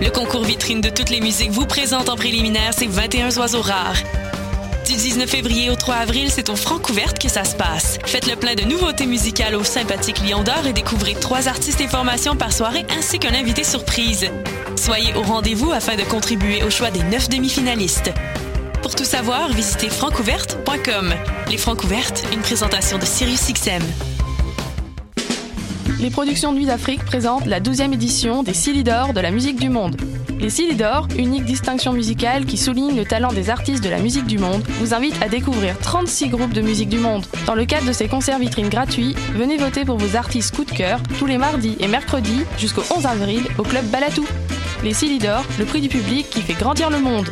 Le concours vitrine de toutes les musiques vous présente en préliminaire ces 21 oiseaux rares. Du 19 février au 3 avril, c'est au Francouverte que ça se passe. Faites le plein de nouveautés musicales au sympathique Lion d'Or et découvrez trois artistes et formations par soirée ainsi qu'un invité surprise. Soyez au rendez-vous afin de contribuer au choix des neuf demi-finalistes. Pour tout savoir, visitez francouverte.com. Les Francouvertes, une présentation de SiriusXM. Les productions Nuit d'Afrique présentent la 12e édition des Silly d'Or de la musique du monde. Les Silly d'Or, unique distinction musicale qui souligne le talent des artistes de la musique du monde, vous invitent à découvrir 36 groupes de musique du monde. Dans le cadre de ces concerts vitrines gratuits, venez voter pour vos artistes coup de cœur tous les mardis et mercredis jusqu'au 11 avril au club Balatou. Les Silly d'Or, le prix du public qui fait grandir le monde.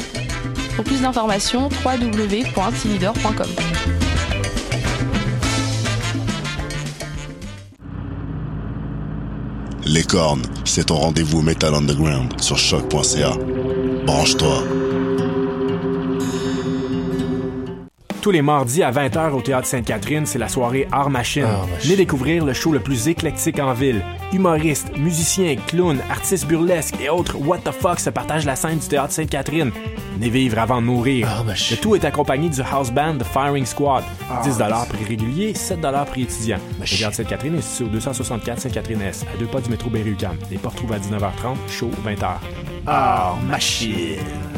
Pour plus d'informations, www.silidor.com. Les cornes, c'est ton rendez-vous Metal Underground sur choc.ca. Branche-toi. Tous les mardis à 20h au Théâtre Sainte-Catherine, c'est la soirée Art Machine. Venez découvrir le show le plus éclectique en ville. Humoristes, musiciens, clowns, artistes burlesques et autres what the fuck se partagent la scène du Théâtre Sainte-Catherine. Venez vivre avant de mourir. Le tout est accompagné du house band The Firing Squad. 10 prix régulier, 7 prix étudiant. Le Théâtre Sainte-Catherine est situé au 264 Sainte-Catherine-S, à deux pas du métro Berry-UQAM. Les portes trouvent à 19h30, show 20h. Art Machine.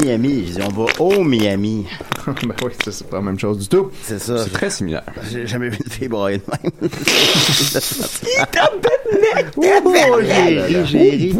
Miami. Je dis, on va au Miami. ben oui, ça, c'est pas la même chose du tout. C'est ça. C'est très similaire. J'ai jamais vu une fille broyer de même. Oh, j'ai ri, j'ai ri.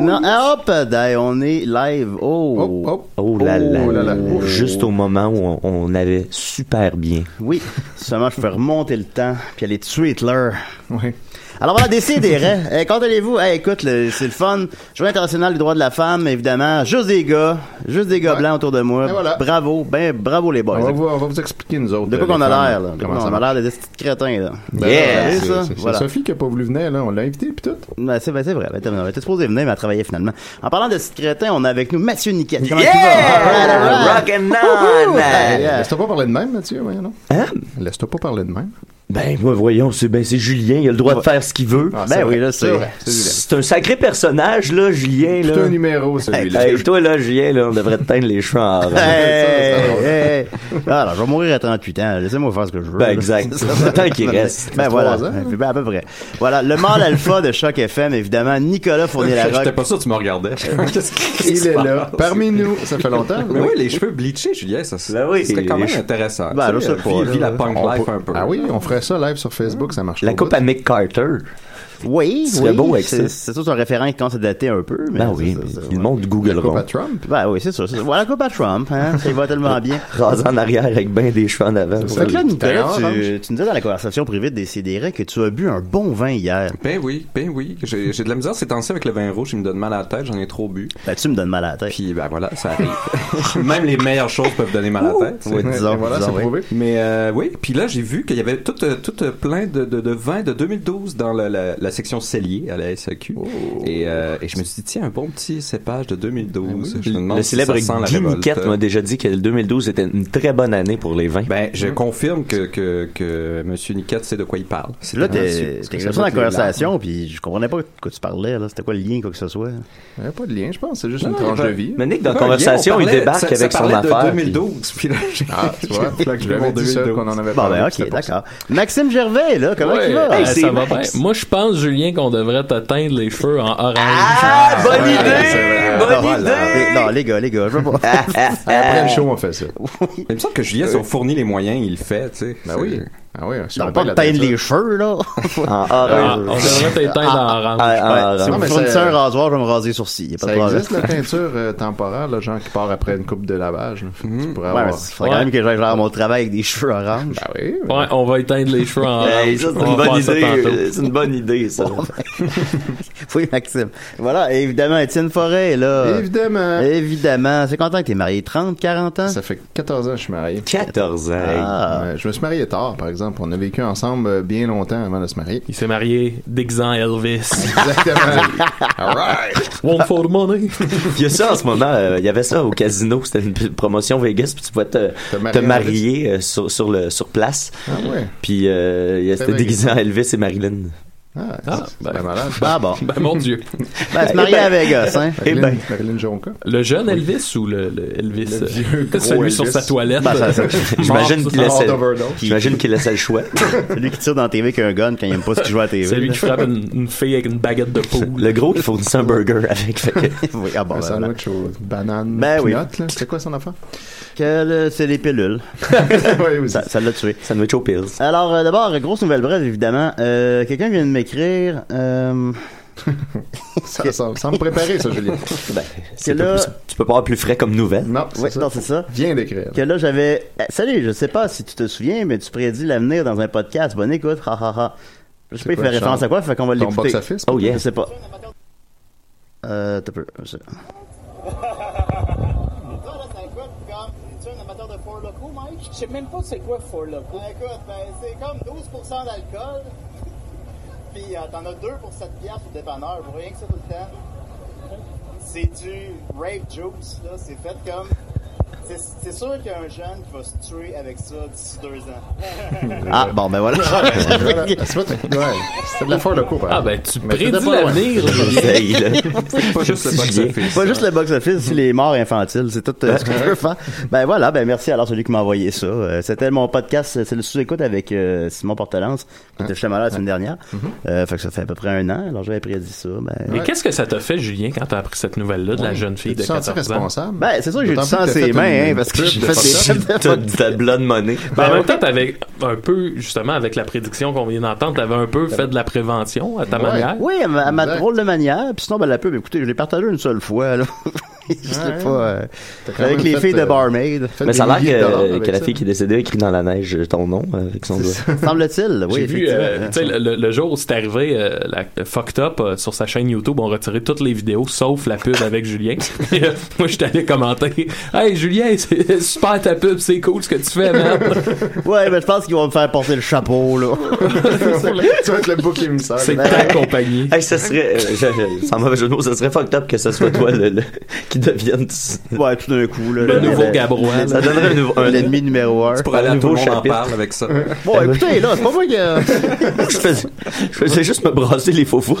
Non, hop, d'ailleurs, on est live. Oh. Oh là là, Oh là là. Juste au moment où on, on avait super bien. Oui, seulement je fais remonter le temps puis aller tuer Hitler. Oui. Alors voilà, décidez, eh, quand allez-vous? Eh, écoute, le- c'est le fun. Journée internationale du droit de la femme, évidemment. Juste des gars. Juste des gars Ouais. blancs autour de moi. Et voilà. Bravo. Ben, bravo les boys. On va, vous, on va vous expliquer, nous autres. De quoi euh, qu'on les a femmes, l'air, là? De Comment quoi ça on a marche. l'air de des petits crétins, là. Ben, c'est- savez, c'est- ça? c'est- C'est Voilà. Sophie qui a pas voulu venir, là. On l'a invitée, puis tout. Ben, c'est ben, c'est vrai. Ben, Elle était supposée venir, mais elle travaillait finalement. En parlant de petits crétins, on a avec nous Mathieu Niquette. Comment Yeah! tu vas? All right, all right. Rock and on! Yeah, yeah. Laisse-toi pas parler de même, Mathieu, voyons, non? Hein? Laisse-toi pas parler de même. Ben, moi, voyons, c'est ben, c'est Julien, il a le droit de faire ce qu'il veut. Ah, Ben c'est oui, là, c'est- un sacré personnage, là, Julien, C'est un numéro, celui-là. Hey, toi, là, Julien, là, on devrait te teindre les cheveux en. Hey, hey. Ah, Alors, je vais mourir à 38 ans. Laissez-moi faire ce que je veux. Ben, exact. Tant qu'il reste. Ben voilà, ans, hein? Ben, à peu près. Voilà, le mâle alpha de Choc FM, évidemment, Nicolas J'étais Fournier-Larocque. pas sûr que tu me regardais. Il est là, parmi nous. Ça fait longtemps. Mais oui, les cheveux bleachés, Julien, ça Ben oui, c'était quand même intéressant. Ben, je sais, euh, pas, la punk life un peu. Ah oui, on ferait ça live sur Facebook, ça marche La pas. coupe à Mick Carter. Oui, serais oui. beau avec c'est, ça. c'est c'est un référent qui commence à dater un peu. Mais Ben oui, c'est- mais c'est- le monde La coupe à Trump. Ben oui, c'est ça. c'est ça. Voilà, coupe à Trump, hein. Ça y va tellement bien. Rasé en arrière avec ben des cheveux en avant. Fait que là, Nicolas, tu, tu nous disais dans la conversation privée des CDR que tu as bu un bon vin hier. Ben oui, ben oui. J'ai de la misère ces temps-ci avec le vin rouge, il me donne mal à la tête, j'en ai trop bu. Ben, tu me donnes mal à la tête. Puis ben voilà, ça arrive. Même les meilleures choses peuvent donner mal à la tête. Oui, disons, voilà, c'est prouvé. Mais euh, oui, puis là j'ai vu qu'il y avait tout, euh, tout plein de vins de 2012 dans la, la, section cellier à la SAQ. Et, euh, et je me suis dit, tiens, un bon petit cépage de 2012. Je me demande Le si célèbre ça sent la Guy m'a déjà dit que le 2012 était une très bonne année pour les vins. Ben, je confirme que, que, que Monsieur Niquette sait de quoi il parle. C'est là, t'es, que t'es dans la conversation, puis je comprenais pas de quoi tu parlais, là. C'était quoi le lien, quoi que ce soit? Il n'y a pas de lien, je pense. C'est juste une Non, tranche ben, de vie. Mais Nick, dans la lien, conversation, on il débarque ça- ça avec son affaire. de puis- 2012. Puis là, j'ai- Ah, tu vois. Fait que je Je l'avais l'avais dit ça qu'on en avait Bon, parlé. ben, ok, d'accord. Maxime Gervais, là, comment Ouais, hey, ça va bien. Max. Moi, je pense, Julien, qu'on devrait te teindre les cheveux en orange. Ah, bonne Ouais, idée! vrai. bonne Voilà. idée! Les- Non, les gars, les gars, je veux pas. Après le show, on fait ça. Il me semble que Julien, si on fournit les moyens, il le fait, tu sais. Ben oui. Ah oui, si Non, on pas de teindre les cheveux, là. En Ah, orange. on devrait t'éteindre en orange. Ah, orange. si vous fournissez un rasoir, je vais me raser les sourcils. Y a pas de Ça existe la teinture euh, temporaire, le genre qui part après une coupe de lavage. là. Fait que Tu pourrais Ouais, mais avoir. il faudrait quand même que j'aille genre mon travail avec des cheveux orange. Ah oui. Ouais, on va éteindre les cheveux en orange. ça, c'est une bonne idée. euh, C'est une bonne idée, ça. oui, Maxime. Voilà, et évidemment, Étienne Forêt est là. Évidemment. Évidemment. C'est content que t'es marié 30, 40 ans? Ça fait 14 ans que je suis marié. 14 ans. Ah. Je me suis marié tard, par exemple. On a vécu ensemble euh, bien longtemps avant de se marier. Il s'est marié déguisant Elvis. Exactement. All right. One for the money. Il y a ça en ce moment, euh, il y avait ça au casino, c'était une promotion Vegas, puis tu pouvais te, marier euh, sur, sur, le, sur place. Ah ouais. Puis euh, il y a- C'est c'était déguisé en Elvis et Marilyn. Ah, Ah, c'est ben. ben malade. Ah bon. Ben, mon Dieu. Ben, se marier à Vegas, hein? Eh Marilyn, ben. Marilyn Jonca. Le jeune Elvis ou le, le Elvis? Le euh, vieux gros celui sur Elvis. sa toilette? Ben, ça- ça- J'imagine qu'il laissait, j'imagine qu'il laissait le choix. Celui qui tire dans la TV avec un gun quand il aime pas ce qu'il joue à la TV. Celui qui frappe une, une fille avec une baguette de poule. Le gros, il fournissait un burger avec. Fait que, oui, ah bon, Un ben, sandwich aux bananes Ben oui. C'est quoi son affaire? C'est les pilules. oui, oui. Ça ça l'a tué. sandwich aux pills. Alors, euh, d'abord, grosse nouvelle brève, évidemment. Euh, Quelqu'un vient de m'écrire... Euh, Ça, ça, ça me préparer, ça, Julien. Ben, là- tu peux pas avoir plus frais comme nouvelle. Non, c'est oui, ça. non, c'est ça. Viens d'écrire. Que là, j'avais... eh, salut, je sais pas si tu te souviens, mais tu prédis l'avenir dans un podcast. Bonne écoute, ha ha ha. Je sais pas, il fait référence à quoi, fait qu'on va l'écouter. Oh yeah. Je sais pas. Euh, t'as peu. je sais. Je sais même pas c'est quoi Four Loco. écoute, ben, c'est comme 12% d'alcool. Puis euh, t'en as 2 pour 7 piastres au dépanneur. Pour rien que ça tout le temps. C'est du rape juice, là. C'est fait comme... C'est c'est sûr qu'il y a un jeune qui va se tuer avec ça d'ici 2 ans? Ah, bon, ben voilà. C'est c'est de la foire loco, par Ah, exemple. ben, tu prédis l'avenir. Là. Pas juste le box-office. Pas juste le box-office, aussi les morts infantiles. C'est tout euh, ce que je peux faire. Ben voilà, ben merci alors celui qui m'a envoyé ça. Euh, C'était mon podcast, c'est le sous-écoute avec euh, Simon Portelance, qui était chez malade la semaine dernière. Euh, fait que ça fait à peu près un an. Alors j'avais prédit ça. Ben, Mais qu'est-ce que ça t'a fait, Julien, quand t'as appris cette nouvelle-là de la jeune fille de Tu te sens 14 ans? responsable? ben c'est sûr que j'ai du sang ses mains, parce que j'ai de fait des. T'as de money. Ben, en même temps, t'avais un peu, justement, avec la prédiction qu'on vient d'entendre, t'avais un peu fait de la prévention à ta Ouais. manière. Oui, à ma, à ma Exact. drôle de manière. Puis sinon, ben, la pub, écoutez, je l'ai partagé une seule fois. Je sais Ouais. pas. euh, avec les fait, filles de euh, Barmaid. Mais ça a l'air que, la fille qui est décédée a écrit dans la neige ton nom euh, avec son doigt. Semble-t-il, oui, J'ai vu, euh, tu sais, le, le jour où c'est arrivé, euh, la euh, Fucked Up, euh, sur sa chaîne YouTube, ont retiré toutes les vidéos, sauf la pub avec Julien. Et, euh, moi, j'étais allé commenter « Hey, Julien, c'est super ta pub, c'est cool ce que tu fais, man! Ouais, mais je pense qu'ils vont me faire porter le chapeau, là. tu vas être le bouc émissaire. C'est ta compagnie. Hey, ça serait, euh, je- je- sans mauvais jeu de mots, ça serait fucked up que ce soit toi le, le- qui devienne ouais, tout d'un coup, là. Le nouveau Gabrois. Ça donnerait un L'ennemi numéro un. Pour aller à tout le nouveau monde en chapitre. parle avec ça. Bon, écoutez, là, c'est pas moi qui. a- je, faisais, je faisais juste me brasser les faux fous.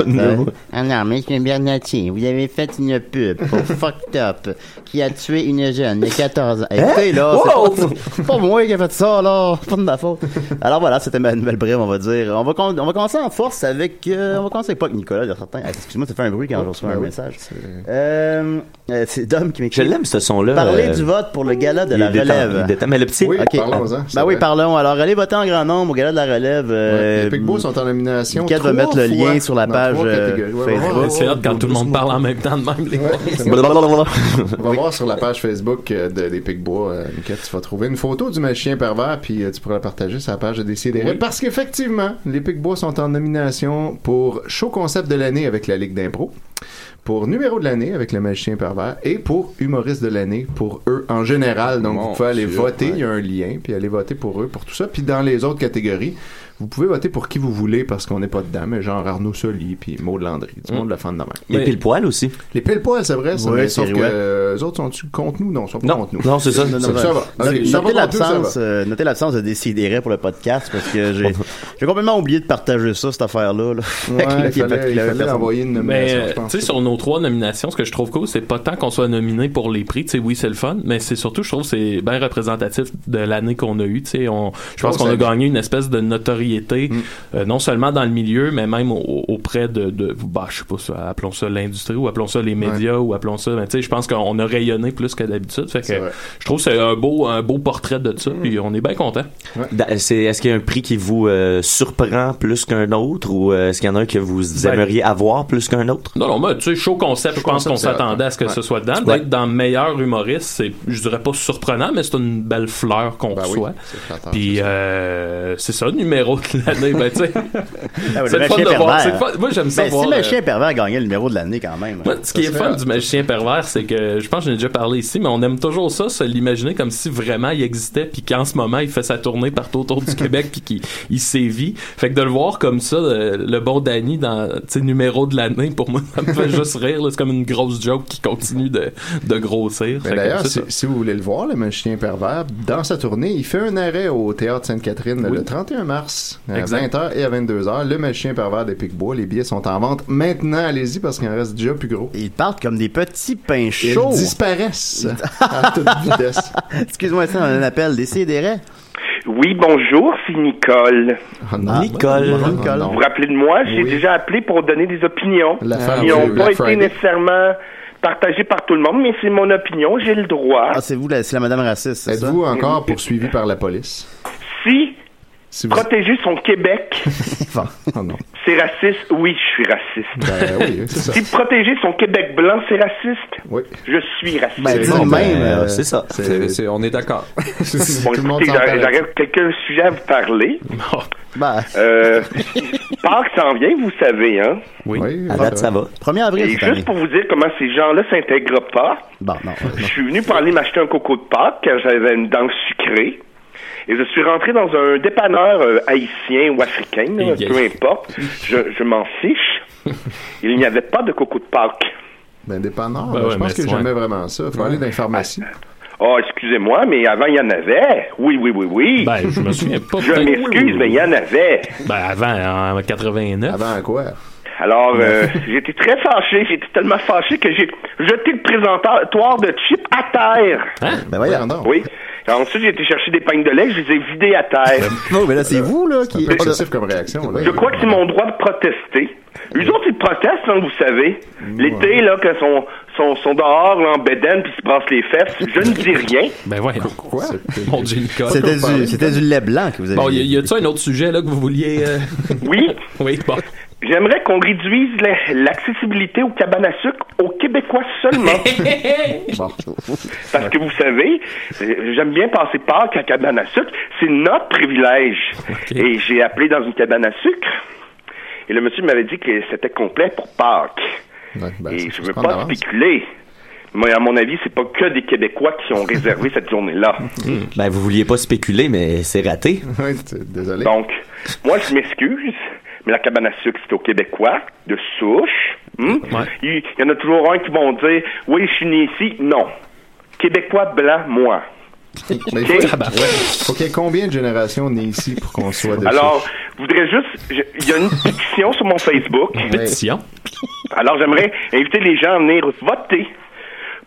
Ah non, mais M. Bernatien, vous avez fait une pub pour Fucked Up qui a tué une jeune de 14 ans. Écoutez, là, c'est Wow! pas, c'est pas moi qui ai fait ça, là. C'est pas de ma faute. Alors voilà, c'était ma nouvelle brève, on va dire. On va, com- on va commencer en force avec. euh, on va commencer avec pas avec Nicolas, il y a certains. Ah, Excuse-moi, ça fait un bruit quand je reçois un oui, message. Euh, euh, c'est Dom qui Je l'aime, ce son-là. Parler euh, du vote pour le gala de il la est détend- il relève. détend- Mais le petit, Oui, Ok. parlons-en. Ben oui, vrai. parlons. Alors, allez voter en grand nombre au gala de la relève. Ouais, Euh, les Picbois sont en nomination. Kat va mettre le lien sur la page, euh, Facebook. on va C'est voir- hot quand tout le monde parle en même temps de même. Les. On va voir sur la page Facebook de, des Picbois, Niquette, tu vas trouver une photo du magicien pervers, puis tu pourras la partager sur la page de Décideret. Parce qu'effectivement, les Picbois sont en nomination pour show concept de l'année avec la Ligue d'impro, pour numéro de l'année avec le magicien pervers, et pour humoriste de l'année pour eux en général. Donc Mon vous pouvez aller Dieu, voter, ouais. il y a un lien, puis aller voter pour eux, pour tout ça. Puis dans les autres catégories, vous pouvez voter pour qui vous voulez parce qu'on n'est pas dedans, mais genre Arnaud Soli, puis Maud Landry, du monde de la fan de même. Les pile poil aussi. Les pile poils, c'est vrai, ça, Ouais, sauf que vrai. euh, eux autres sont-tu contre nous? Non, ils sont pas Non, contre nous. non, c'est ça. Non, non, Ça, non. ça va. Notez- ça l'absence, euh, notez l'absence de Décideret pour le podcast parce que j'ai j'ai complètement oublié de partager ça cette affaire là. Ouais, il fallait, il fallait envoyer une Mais nomination. Tu sais, sur nos trois nominations, ce que je trouve cool, c'est pas tant qu'on soit nominé pour les prix. Tu sais, oui, c'est le fun, mais c'est surtout, je trouve, que c'est bien représentatif de l'année qu'on a eue. Tu sais, on, je pense qu'on a gagné une espèce de notoriété, Mm. euh, non seulement dans le milieu, mais même au- auprès de, de bah, je sais pas, ça, appelons ça l'industrie ou appelons ça les médias ou appelons ça, tu sais, je pense qu'on a rayonné plus que d'habitude. Fait que je trouve que c'est un beau, un beau portrait de ça, puis on est bien content. C'est- Est-ce qu'il y a un prix qui vous euh, surprend plus qu'un autre ou euh, est-ce qu'il y en a un que vous Ben, aimeriez avoir plus qu'un autre? Non, non, mais tu sais, show concept, je pense qu'on s'attendait à ce que ouais. ce soit dedans. Ouais. D'être dans meilleur humoriste, c'est, je dirais pas surprenant, mais c'est une belle fleur qu'on Ben oui, reçoit. Puis, c'est ça. euh, c'est ça, le numéro de l'année, ben, tu sais. Ah c'est le fun magicien de voir. pervers. c'est le fun. Moi, j'aime ça Ben, voir. si le euh, magicien pervers gagnait le numéro de l'année quand même. moi, ce qui est fun du magicien pervers, c'est que je pense que j'en ai déjà parlé ici, mais on aime toujours ça, se l'imaginer comme si vraiment il existait, puis qu'en ce moment il fait sa tournée partout autour du Québec, puis qu'il il sévit. Fait que de le voir comme ça, le, le bon Danny dans tu sais, numéro de l'année, pour moi, ça me fait juste rire. C'est comme une grosse joke qui continue de, de grossir. Que d'ailleurs, si, vous voulez le voir, le magicien pervers, dans sa tournée, il fait un arrêt au Théâtre Sainte-Catherine Oui. le 31 mars, à Exact. 20h et à 22h. Le magicien pervers des Picbois. Les billets sont en vente maintenant. Allez-y parce qu'il en reste déjà plus gros. Ils partent comme des petits pains Ils chauds. disparaissent à toute vitesse. Excuse-moi, ça, on a un appel des CDR. Oui, bonjour, c'est Nicole. Oh non. Nicole. Bonjour, Nicole. Vous vous rappelez de moi? J'ai Oui. déjà appelé pour donner des opinions. Qui de n'ont pas été Friday. nécessairement partagées par tout le monde, mais c'est mon opinion, j'ai le droit. Ah, c'est vous, c'est la madame raciste, c'est ça? Êtes-vous encore poursuivi par la police? Si Si vous... protéger son Québec, Bon. Oh non. c'est raciste, oui, je suis raciste. Ben oui, c'est ça. Si protéger son Québec blanc, c'est raciste, Oui. je suis raciste. Ben, dis bon, même. Euh, euh, c'est ça. C'est- c'est- on est d'accord. Bon, Tout le monde écoutez, j'aurais quelques sujets à vous parler. ben, Euh, Pâques s'en vient, vous savez, hein? Oui. À date, ça va. 1er avril Et cette année. juste pour vous dire comment ces gens-là s'intègrent pas, Bon, non. Je suis venu pour aller m'acheter un coco de Pâques car j'avais une dent sucrée. Et je suis rentré dans un dépanneur euh, haïtien ou africain, là, peu importe. Je, je m'en fiche. Il n'y avait pas de coco de Pâques. Ben, dépanneur, Ben je ouais, pense que jamais vraiment ça. Faut aller dans les pharmacies. Oh, excusez-moi, mais avant, il y en avait. Oui, oui, oui, oui. Ben, je me souviens pas. je m'excuse, mais il y en avait. Ben, avant, en 89. Avant quoi? Alors, euh, j'étais très fâché. J'étais tellement fâché que j'ai jeté le présentatoire de chips à terre. Hein? Ben, voyons. donc. Oui. Ensuite, j'ai été chercher des pagnes de lait. Je les ai vidées à terre. Non, mais là, c'est vous, là, C'est qui. peu excessif comme réaction. Là. Je crois que c'est mon droit de protester. Eux autres, ils protestent, hein, vous savez. L'été, là, quand sont, sont, sont dehors, là, en bédaine, puis ils se brassent les fesses, je ne dis rien. Ben, voyons. Quoi? Mon Dieu. C'était du, c'était du lait blanc que vous avez. Bon, y, a- y a-tu un autre sujet, là, que vous vouliez. euh, Oui, Oui, bon. J'aimerais qu'on réduise la- l'accessibilité au cabane à sucre aux Québécois seulement. Parce que vous savez, euh, j'aime bien passer Pâques à cabane à sucre. C'est notre privilège. Et j'ai appelé dans une cabane à sucre. Et le monsieur m'avait dit que c'était complet pour Pâques. Ouais, ben, Et je faut veux pas spéculer. Mais à mon avis, c'est pas que des Québécois qui ont réservé cette journée-là. Ben, vous vouliez pas spéculer, mais c'est raté. Oui, désolé. Donc, moi, je m'excuse, mais la cabane à sucre, c'est aux Québécois, de souche. Hmm? Ouais. Il, il y en a toujours un qui vont dire, oui, je suis né ici. Non. Québécois blanc, moi. Mais il Ok. faut, faut qu'il y ait combien de générations nées ici pour qu'on soit de Alors, je voudrais juste, il y a une pétition sur mon Facebook. Pétition? Alors, j'aimerais inviter les gens à venir voter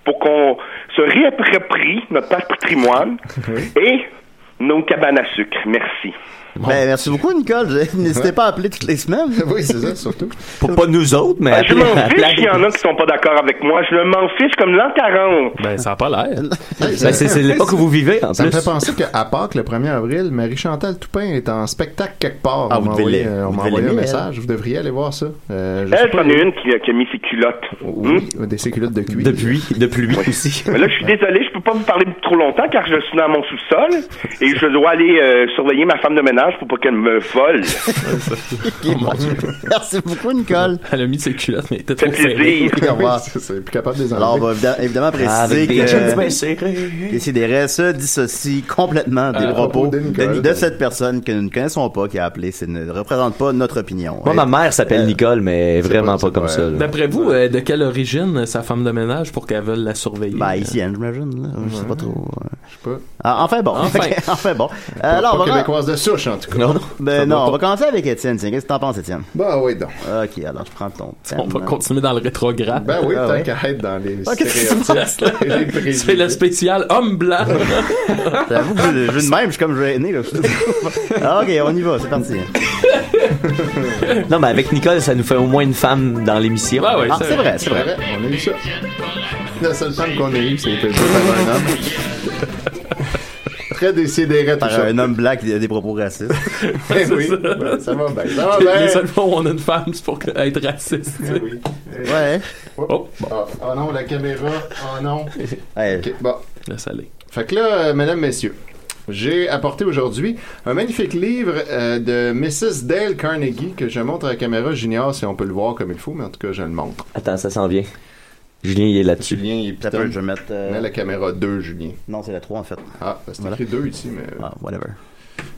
pour qu'on se réapproprie notre patrimoine et nos cabanes à sucre. Merci. Ben, merci beaucoup, Nicole. N'hésitez pas à appeler toutes les semaines. oui, c'est ça, surtout. Pour pas nous autres, mais Ben, je m'en fiche qu'il y en a qui sont pas d'accord avec moi. Je m'en fiche comme l'an 40. Ben, ça a pas l'air. Ben, c'est c'est l'époque où vous vivez, en Ça me fait penser qu'à Pâques, le 1er avril, Marie-Chantal Toupin est en spectacle quelque part. Ah, on vous m'a envoyé, euh, un message. Vous devriez aller voir ça. Euh, je Elle, pas, c'en est une qui, a- qui a mis ses culottes. Oui, des ses culottes de cuir. Depuis, de pluie aussi. Mais là, je suis désolé, je peux pas vous parler trop longtemps car je suis dans mon sous-sol et je dois aller euh, surveiller ma femme de ménage pour pas qu'elle me vole. Merci beaucoup, Nicole. Elle a mis ses culottes, mais Ça trop. C'est plus capable de les Alors, on enlever. va évidemment- Ah, préciser que CDR se dissocient complètement des Euh, propos de cette personne que nous ne connaissons pas qui a appelé. Ça ne représente pas notre opinion. Moi, ma mère s'appelle Nicole, mais vraiment pas- comme ça. D'après vous, euh, de quelle origine euh, sa femme de ménage pour qu'elle veuille la surveiller? Ben, haïtienne, j'imagine. là. Je sais pas trop. Je sais pas. Ah, enfin bon. Enfin. enfin bon. Alors, on va- québécoise de souche, en en tout cas. Non, non. Ben non, on va commencer avec Étienne. tiens. Qu'est-ce que t'en penses, Étienne? Bah oui, donc. Ok, alors je prends ton thème. On va continuer dans le rétrograde. Ben oui, Ah tant ouais. qu'à être dans les Ah, se stéréotypes. préjugés. C'est le spécial homme blanc. J'avoue que je, je de même, je suis comme gêné. Là. Ah, ok, on y va, c'est parti. Non, mais avec Nicole, ça nous fait au moins une femme dans l'émission. Ah ouais, Ah, c'est vrai, c'est vrai. On a eu ça. La seule femme qu'on a eue, c'était un homme. Très décidéré, tout Par ça. un homme blanc qui a des propos racistes. Eh oui, ben, ça va bien. Ça va bien. Les seules fois où on a une femme, c'est pour être raciste. sais. Oui. Ouais. Oh, Ah, oh non, la caméra. Oh non. Ouais. Ok, bon. laisse aller. Fait que là, euh, mesdames, messieurs, j'ai apporté aujourd'hui un magnifique livre euh, de Mrs. Dale Carnegie que je montre à la caméra. J'ignore si on peut le voir comme il faut, mais en tout cas, je le montre. Attends, ça s'en vient. Julien, il est là-dessus. Julien, il est piton. je vais mettre. euh, Mets la caméra 2, Julien. Non, c'est la 3 en fait. Ah, c'est Voilà. écrit 2 ici, mais... Ah, whatever.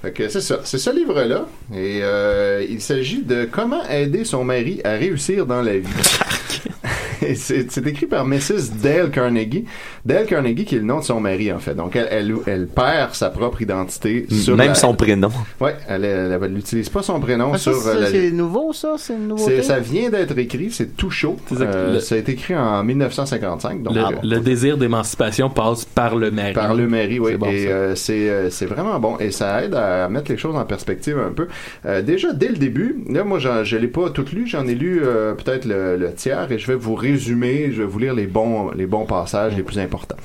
Fait que c'est ça. C'est ce livre-là. Et euh, il s'agit de comment aider son mari à réussir dans la vie. Et c'est c'est écrit par Mrs. Dale Carnegie. Dale Carnegie qui est le nom de son mari, en fait. Donc, elle, elle, elle perd sa propre identité sur Même la- son prénom. Ouais, elle, elle, elle n'utilise pas son prénom Ah, ça, sur... euh, c'est la- c'est nouveau, ça? C'est nouveauté? ça vient d'être écrit, c'est tout chaud. Euh, le- Ça a été écrit en 1955. Donc, Le, euh, le désir d'émancipation passe par le mari. Par le mari, oui. C'est bon, et ça. euh, c'est euh, c'est vraiment bon. Et ça aide à mettre les choses en perspective un peu. Euh, déjà, dès le début, là, moi, je l'ai pas tout lu. J'en ai lu euh, peut-être le, le tiers et je vais vous résumer. Je vais vous lire les bons, les bons passages les plus importants.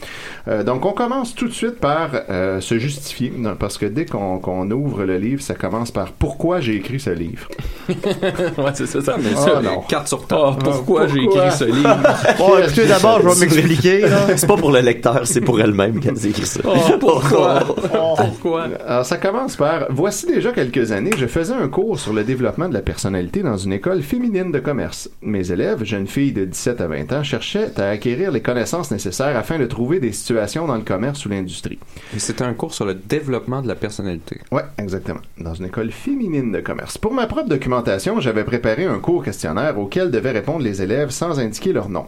Euh, donc, on commence tout de suite par euh, se justifier. Non, Parce que dès qu'on ouvre le livre, ça commence par pourquoi j'ai écrit ce livre. ouais, c'est ça. ça. Mais Ah, ça, non. carte sur table. Oh, pourquoi j'ai écrit ce livre? Bon, écoutez, d'abord, je vais m'expliquer. C'est pas pour le lecteur, c'est pour elle-même qu'elle a écrit ça. Oh, pourquoi? pourquoi? Alors, ça commence par Voici déjà quelques années, je faisais un cours sur le développement de la personnalité dans une école féminine de commerce. Mes élèves, jeunes filles de 17 à 20 ans, cherchaient à acquérir les connaissances nécessaires afin de trouver des situations dans le commerce ou l'industrie. Et C'était un cours sur le développement de la personnalité. Ouais, exactement. Dans une école féminine de commerce. Pour ma propre documentation, j'avais préparé un court questionnaire auquel devaient répondre les élèves sans indiquer leur nom.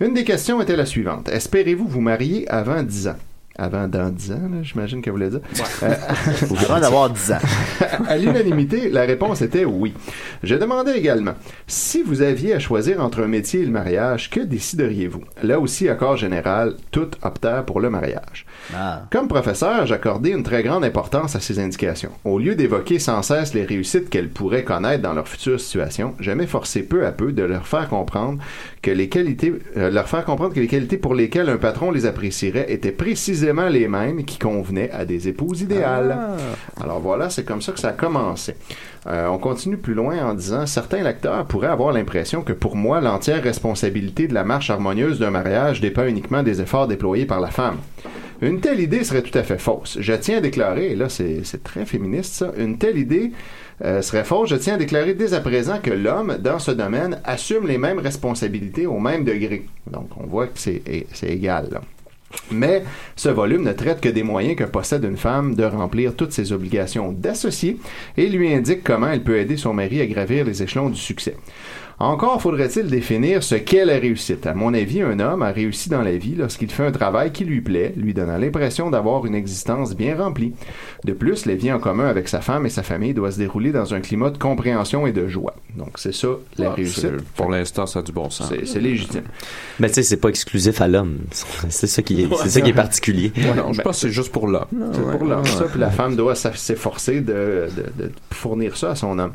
Une des questions était la suivante. Espérez-vous vous marier avant 10 ans? Avant dans 10 ans, j'imagine qu'elle voulait dire. Euh, Avant d'avoir 10 ans. à l'unanimité, la réponse était oui. Je demandais également, si vous aviez à choisir entre un métier et le mariage, que décideriez-vous? Là aussi, corps général, toutes optèrent pour le mariage. Ah. Comme professeur, j'accordais une très grande importance à ces indications. Au lieu d'évoquer sans cesse les réussites qu'elles pourraient connaître dans leur future situation, je m'efforçais peu à peu de leur faire comprendre que les qualités, euh, leur faire comprendre que les qualités pour lesquelles un patron les apprécierait étaient précisément les mêmes qui convenaient à des épouses idéales. Alors voilà, c'est comme ça que ça a commencé. Euh, on continue plus loin en disant certains lecteurs pourraient avoir l'impression que pour moi, l'entière responsabilité de la marche harmonieuse d'un mariage dépend uniquement des efforts déployés par la femme. Une telle idée serait tout à fait fausse. Je tiens à déclarer, et là c'est c'est très féministe ça, une telle idée euh, serait fausse. Je tiens à déclarer dès à présent que l'homme, dans ce domaine, assume les mêmes responsabilités au même degré. Donc on voit que c'est c'est égal. Mais ce volume ne traite que des moyens que possède une femme de remplir toutes ses obligations d'associé et lui indique comment elle peut aider son mari à gravir les échelons du succès. Encore faudrait-il définir ce qu'est la réussite. À mon avis, un homme a réussi dans la vie lorsqu'il fait un travail qui lui plaît, lui donnant l'impression d'avoir une existence bien remplie. De plus, la vie en commun avec sa femme et sa famille doit se dérouler dans un climat de compréhension et de joie. Donc c'est ça la Ah, réussite. Pour l'instant, ça a du bon sens. C'est légitime. Mais tu sais, c'est pas exclusif à l'homme. C'est ça qui est, c'est ça qui est particulier. non, je pense que c'est juste pour l'homme. C'est pour l'homme, ça. Puis la femme doit s'efforcer de, de- de fournir ça à son homme.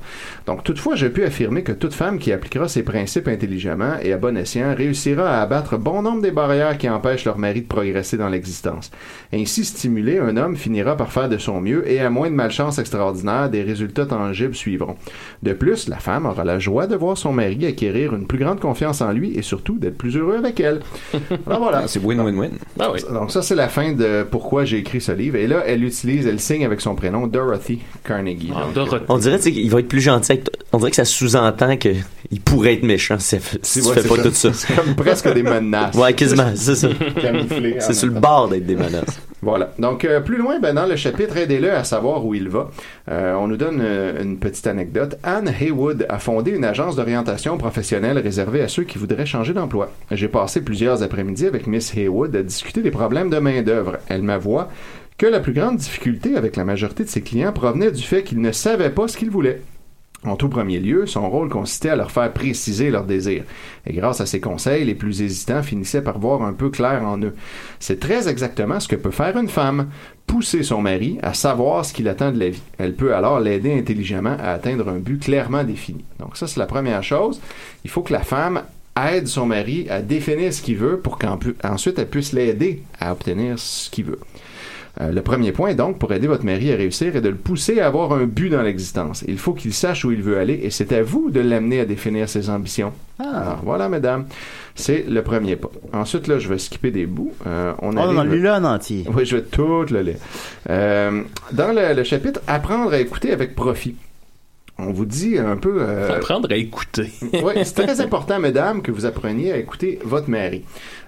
Donc, toutefois, je peux affirmer que toute femme qui appliquera ses principes intelligemment et à bon escient réussira à abattre bon nombre des barrières qui empêchent leur mari de progresser dans l'existence. Ainsi stimulé, un homme finira par faire de son mieux et à moins de malchance extraordinaire, des résultats tangibles suivront. De plus, la femme aura la joie de voir son mari acquérir une plus grande confiance en lui et surtout d'être plus heureux avec elle. Alors voilà. C'est win-win-win. Ah oui. Donc ça, c'est la fin de pourquoi j'ai écrit ce livre. Et là, elle utilise, elle signe avec son prénom Dorothy Carnegie. Ah, Donc. On dirait qu'il va être plus gentil avec toi. On dirait que ça sous-entend que il pourrait être méchant si, si tu ouais, fais c'est pas ça. tout ça. C'est comme presque des menaces. Ouais, quasiment, c'est ça. Sur le bord d'être des menaces. Voilà. Donc, euh, plus loin, ben, dans le chapitre, aidez-le à savoir où il va. Euh, on nous donne euh, une petite anecdote. Anne Haywood a fondé une agence d'orientation professionnelle réservée à ceux qui voudraient changer d'emploi. J'ai passé plusieurs après-midi avec Miss Haywood à discuter des problèmes de main-d'œuvre. Elle m'avoua que la plus grande difficulté avec la majorité de ses clients provenait du fait qu'ils ne savaient pas ce qu'ils voulaient. En tout premier lieu, son rôle consistait à leur faire préciser leurs désirs. Et grâce à ses conseils, les plus hésitants finissaient par voir un peu clair en eux. C'est très exactement ce que peut faire une femme. Pousser son mari à savoir ce qu'il attend de la vie. Elle peut alors l'aider intelligemment à atteindre un but clairement défini. Donc ça, c'est la première chose. Il faut que la femme aide son mari à définir ce qu'il veut pour qu'ensuite elle puisse l'aider à obtenir ce qu'il veut. Euh, le premier point, donc, pour aider votre mari à réussir, est de le pousser à avoir un but dans l'existence. Il faut qu'il sache où il veut aller et c'est à vous de l'amener à définir ses ambitions. Alors voilà, mesdames, c'est le premier pas. Ensuite, là, je vais skipper des bouts. Euh, on Oh, arrive- en entier. Oui, je vais tout le lire. Euh, dans le, le chapitre Apprendre à écouter avec profit. On vous dit un peu. euh, Apprendre à écouter. oui, c'est très important, mesdames, que vous appreniez à écouter votre mari.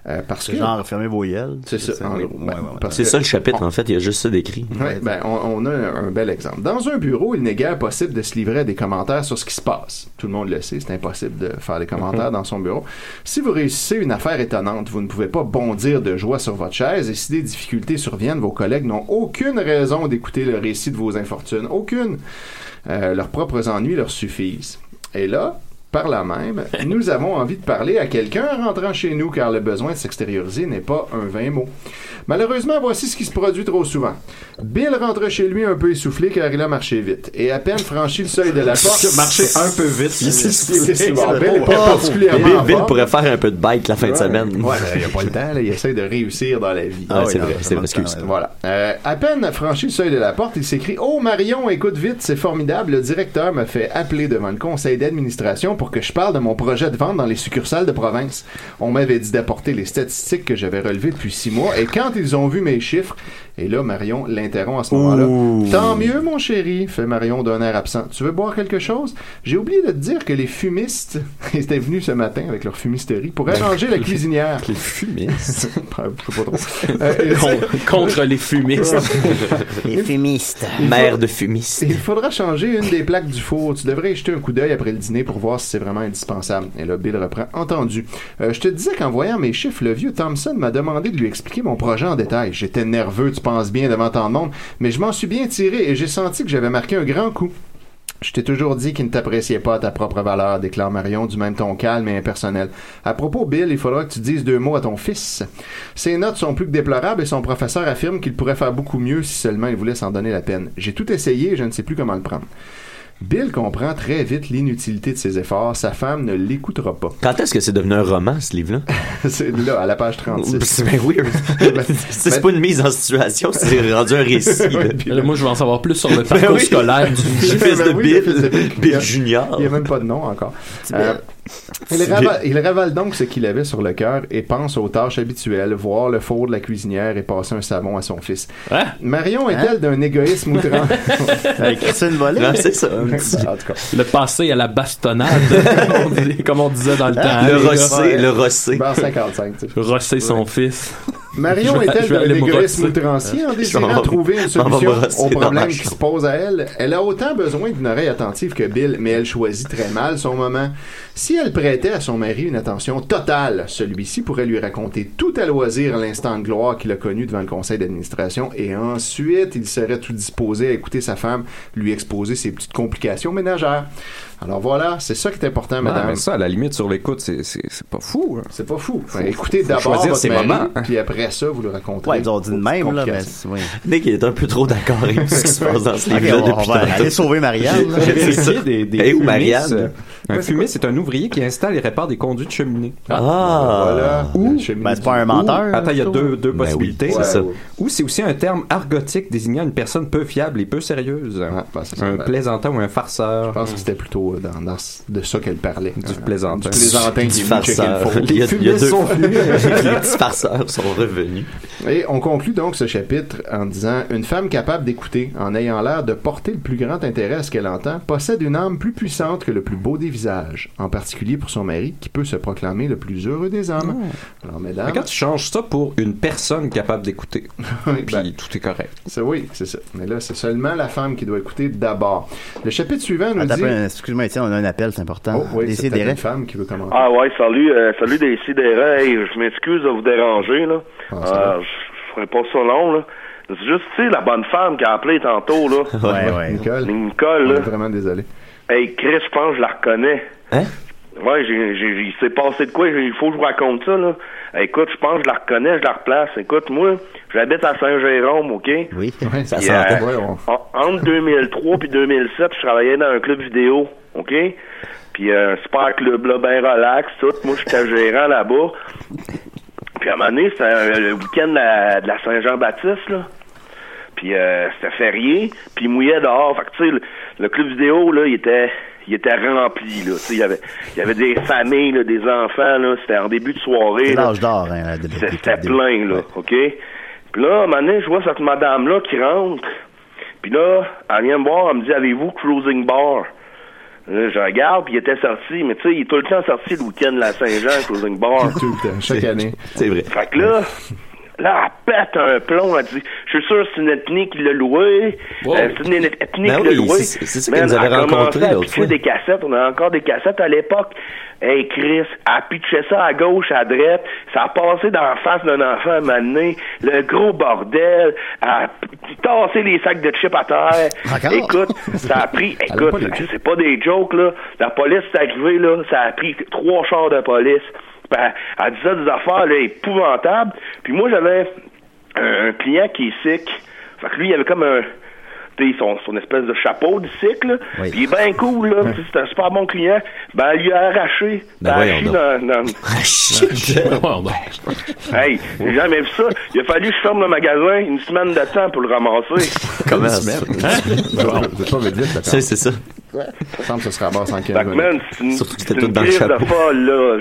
Euh, parce que. genre, fermez vos yeux. C'est ça, en gros. Ben, parce C'est que- ça le chapitre, en fait. Il y a juste ça d'écrit. Ouais, ben, on, on a un, un bel exemple. Dans un bureau, il n'est guère possible de se livrer à des commentaires sur ce qui se passe. Tout le monde le sait, c'est impossible de faire des commentaires dans son bureau. Si vous réussissez une affaire étonnante, vous ne pouvez pas bondir de joie sur votre chaise et si des difficultés surviennent, vos collègues n'ont aucune raison d'écouter le récit de vos infortunes. Aucune. Euh, leurs propres ennuis leur suffisent. Et là, par là même, nous avons envie de parler à quelqu'un en rentrant chez nous car le besoin de s'extérioriser n'est pas un vain mot. Malheureusement, voici ce qui se produit trop souvent. Bill rentre chez lui un peu essoufflé car il a marché vite. Et à peine franchi le seuil de la porte... Marcher un peu vite. Bill, particulièrement pourrait faire un peu de bike la fin de semaine. Ouais, il a pas le temps, là, il essaie de réussir dans la vie. Ah, c'est vrai, c'est vrai, excuse. Voilà. Euh, à peine franchi le seuil de la porte, il s'écrie Oh Marion, écoute vite, c'est formidable. Le directeur m'a fait appeler devant le conseil d'administration pour que je parle de mon projet de vente dans les succursales de province. On m'avait dit d'apporter les statistiques que j'avais relevées depuis six mois et quand ils ont vu mes chiffres, et là Marion l'interrompt à ce moment-là. Tant mieux, mon chéri, fait Marion d'un air absent. Tu veux boire quelque chose? J'ai oublié de te dire que les fumistes étaient venus ce matin avec leur fumisterie pour arranger la cuisinière. Les fumistes? Je sais pas trop. Euh, Con- contre les fumistes. Les fumistes. Mère de fumiste. Il faudra changer une des plaques du four. Tu devrais y jeter un coup d'œil après le dîner pour voir si c'est vraiment indispensable. Et là, Bill reprend. Entendu. Euh, je te disais qu'en voyant mes chiffres, le vieux Thompson m'a demandé de lui expliquer mon projet en détail. J'étais nerveux, tu penses bien, devant tant de monde, mais je m'en suis bien tiré et j'ai senti que j'avais marqué un grand coup. Je t'ai toujours dit qu'il ne t'appréciait pas à ta propre valeur, déclare Marion du même ton calme et impersonnel. À propos, Bill, il faudra que tu dises deux mots à ton fils. Ses notes sont plus que déplorables et son professeur affirme qu'il pourrait faire beaucoup mieux si seulement il voulait s'en donner la peine. J'ai tout essayé et je ne sais plus comment le prendre. Bill comprend très vite l'inutilité de ses efforts. Sa femme ne l'écoutera pas. Quand est-ce que c'est devenu un roman, ce livre-là? c'est là, à la page 36. C'est bien weird. c'est pas une mise en situation, c'est rendu un récit. là. Là, moi, je veux en savoir plus sur le Ben parcours oui. scolaire du Fils Ben de oui, Bill, fils de Bill. Bill Junior. Il n'y a même pas de nom encore. Euh, il, ravale, il ravale donc ce qu'il avait sur le cœur et pense aux tâches habituelles, voir le four de la cuisinière et passer un savon à son fils. Marion est-elle d'un égoïsme outrant? Avec Christine Volet? C'est ça. en tout cas. Le passé à la bastonnade, comme on dit- comme on disait dans le temps. Le rossé, le rossé. Ben, 55, tu sais. Rosser son fils. Marion est-elle d'un égoïsme outrancier en m'en vais- trouver une solution au problème qui se pose à elle? Elle a autant besoin d'une oreille attentive que Bill, mais elle choisit très mal son moment. Si elle prêtait à son mari une attention totale, celui-ci pourrait lui raconter tout à loisir l'instant de gloire qu'il a connu devant le conseil d'administration et ensuite il serait tout disposé à écouter sa femme lui exposer ses petites complications ménagères. Alors voilà, c'est ça qui est important, madame. mais ça, à la limite, sur l'écoute, c'est, c'est, c'est pas fou. hein. C'est pas fou. Faut- écoutez faut d'abord choisir votre ses mari, moments. hein. puis après ça, vous le raconterez. Ouais, ils ont dit de même, là, mais oui. Nick, il est un peu trop d'accord avec ce qui se passe dans ce livre-là on- on depuis va tantôt. aller sauver Marianne. là. J'ai C'est ça. vérifié des, des Et où fumistes. Marianne? Un fumiste, c'est un ouvrier qui installe et répare des conduits de cheminée. Ah! Voilà. Ou, Ben, c'est pas un menteur. Ou- attends, il y a deux, deux Ben oui, possibilités. c'est ça. Ou c'est aussi un terme argotique désignant une personne peu fiable et peu sérieuse. Ah, ben, un Ben, plaisantin ou un farceur. Je pense que c'était plutôt euh, dans, dans ce- de ça qu'elle parlait. Du Euh, plaisantin. Du plaisantin Du farceur. fumistes deux sont venus. Les farceurs sont revenus. Et on conclut donc ce chapitre en disant Une femme capable d'écouter, en ayant l'air de porter le plus grand intérêt à ce qu'elle entend, possède une âme plus puissante que le plus beau des visages, en particulier pour son mari, qui peut se proclamer le plus heureux des hommes. Alors, mesdames, Mais quand tu changes ça pour une personne capable d'écouter, Oui, puis ben, tout est correct. c'est oui, c'est ça. Mais là, c'est seulement la femme qui doit écouter d'abord. Le chapitre suivant nous Attends, dit. peu, excuse-moi, Étienne, on a un appel, c'est important. Oh, oui, c'est une femme qui veut commencer. Ah ouais, salut, euh, salut des sidérés. Hey, je m'excuse de vous déranger, là. Ah. Euh, je ferai pas ça long, là. C'est juste, tu sais, la bonne femme qui a appelé tantôt, là. Ouais, ouais. Nicole. Nicole, On est là. vraiment désolé. Hey, Chris, je pense que je la reconnais. Hein? Ouais, j'ai, j'ai, il s'est passé de quoi? Il faut que je vous raconte ça, là. Écoute, je pense que je la reconnais, je la replace. Écoute, moi, j'habite à Saint-Jérôme, OK? Oui. Ça sentait. euh, Ouais, on- en- entre 2003 puis 2007, je travaillais dans un club vidéo, OK? Puis euh, un super club, là, ben relax, tout. Moi, j'étais gérant là-bas. Puis à un moment donné, c'était le week-end de la, Saint-Jean-Baptiste, là. Puis euh, c'était férié, puis il mouillait dehors. Fait que, tu sais, le, le club vidéo, là, il était il était rempli, là. Tu sais, il y avait, il y avait des familles, là, des enfants, là. C'était en début de soirée. L'âge d'or, hein, C'était plein, là, OK? Puis là, à un moment donné, je vois cette madame-là qui rentre. Puis là, elle vient me voir, elle me dit, avez-vous Cruising Bar? Là, je regarde, puis il était sorti, mais tu sais, il est tout le temps sorti le week-end de la Saint-Jean, Cruising Bar. Tout le temps, chaque année. C'est vrai. Fait que là, là, elle pète un plomb, elle dit, je suis sûr que c'est une ethnie qui l'a loué. Wow. Euh, c'est une ethnie Ben qui l'a oui, loué. c'est- ça qu'elle nous avait rencontré l'autre fois. des cassettes, on a encore des cassettes à l'époque. Hey Chris, elle pitchait ça à gauche, à droite, ça a passé dans la face d'un enfant à un moment donné, le gros bordel, elle a tassé les sacs de chips à terre. Encore? Écoute, ça a pris, écoute, c'est pas des jokes là, la police est arrivée là, ça a pris trois chars de police. Ben, elle disait des affaires là, épouvantables. Puis moi j'avais un, un client qui est sick. Fait que lui, il avait comme un. tu sais, Son, son espèce de chapeau du cycle, là. Oui. Puis il est bien cool, là. C'est un super bon client. Ben, elle lui a arraché. Ben Ben, arraché dans, dans- Ouais, ouais. Hey, j'ai jamais vu ça. Il a fallu que je ferme le magasin une semaine de temps pour le ramasser. Comment Une semaine. Vite vite, C'est c'est ça. Ça semble que ça se ramasse en 15 Fait que, minutes. man, c'est une, Surtout que c'était c'est tout une dans le crise de chapeau. folle, là.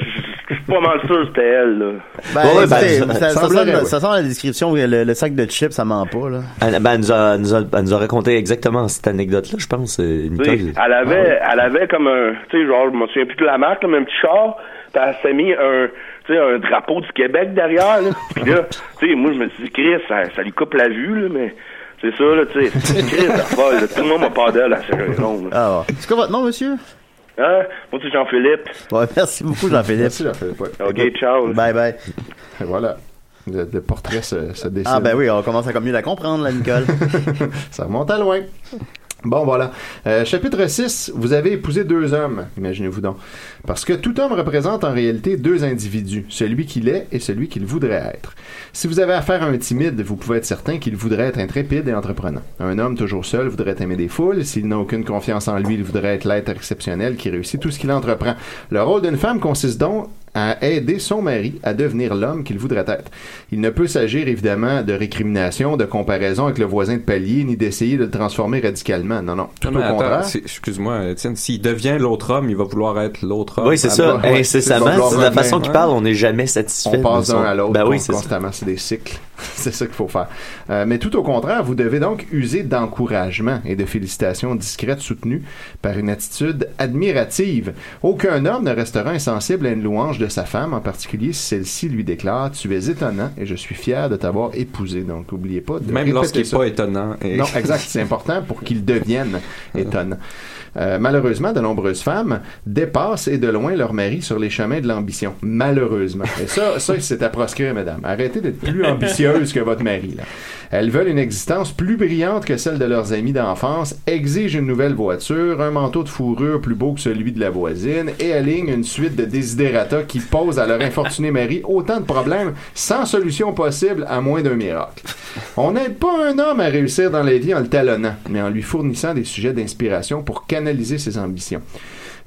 Je je suis pas mal sûr que c'était elle, là. Ben, Ouais, ouais, ben, ça- ça, ça semblerait, sonne, ouais. ça sent la description, le, le sac de chips, ça ment pas, là. Elle, ben, elle nous a, elle nous a, elle nous a raconté exactement cette anecdote-là, je pense. euh, Nicole. elle avait, elle avait comme un, tu sais, genre, je me souviens plus de la marque, comme un petit char, puis elle s'est mis un, tu sais, un drapeau du Québec derrière, là. Puis là, tu sais, moi, je me suis dit, Chris, ça, ça lui coupe la vue, là, mais c'est ça, là, tu sais, c'est une crise de folle, là. Tout le monde m'a pas d'elle à là. Ah. C'est quoi votre nom, monsieur? Hein? Moi, c'est Jean-Philippe. Ouais, merci beaucoup, Jean-Philippe. Merci, Jean-Philippe. ouais. OK, ciao. Bye bye. Voilà. Le, le portrait se, se dessine. Ah, ben oui, on commence à comme mieux la comprendre, là, Nicole. Ça remonte à loin. Bon, voilà. Euh, chapitre 6. Vous avez épousé deux hommes, imaginez-vous donc. Parce que tout homme représente en réalité deux individus, celui qu'il est et celui qu'il voudrait être. Si vous avez affaire à un timide, vous pouvez être certain qu'il voudrait être intrépide et entreprenant. Un homme toujours seul voudrait aimer des foules. S'il n'a aucune confiance en lui, il voudrait être l'être exceptionnel qui réussit tout ce qu'il entreprend. Le rôle d'une femme consiste donc à aider son mari à devenir l'homme qu'il voudrait être. Il ne peut s'agir évidemment de récrimination, de comparaison avec le voisin de palier, ni d'essayer de le transformer radicalement. Non, non, tout Non, au attends, contraire. excuse-moi, Étienne, s'il devient l'autre homme, il va vouloir être l'autre homme. Oui, c'est ça. ouais, Incessamment, c'est la façon qu'il parle, on n'est jamais satisfait. On passe d'un à l'autre Ben oui, con- c'est ça. constamment, c'est des cycles. c'est ça qu'il faut faire. Euh, mais tout au contraire, vous devez donc user d'encouragement et de félicitations discrètes soutenues par une attitude admirative. Aucun homme ne restera insensible à une louange de sa femme, en particulier celle-ci lui déclare Tu es étonnant et je suis fier de t'avoir épousé. Donc, n'oubliez pas de Même lorsqu'il n'est pas étonnant. Et- Non, exact. C'est important pour qu'il devienne étonnant. Euh, malheureusement, de nombreuses femmes dépassent et de loin leur mari sur les chemins de l'ambition. Malheureusement. Et ça, ça c'est à proscrire, mesdames. Arrêtez d'être plus ambitieuse que votre mari. Là. Elles veulent une existence plus brillante que celle de leurs amis d'enfance, exigent une nouvelle voiture, un manteau de fourrure plus beau que celui de la voisine et alignent une suite de desiderata qui posent à leur infortuné mari autant de problèmes sans solution possible à moins d'un miracle. On n'aide pas un homme à réussir dans la vie en le talonnant, mais en lui fournissant des sujets d'inspiration pour canaliser ses ambitions.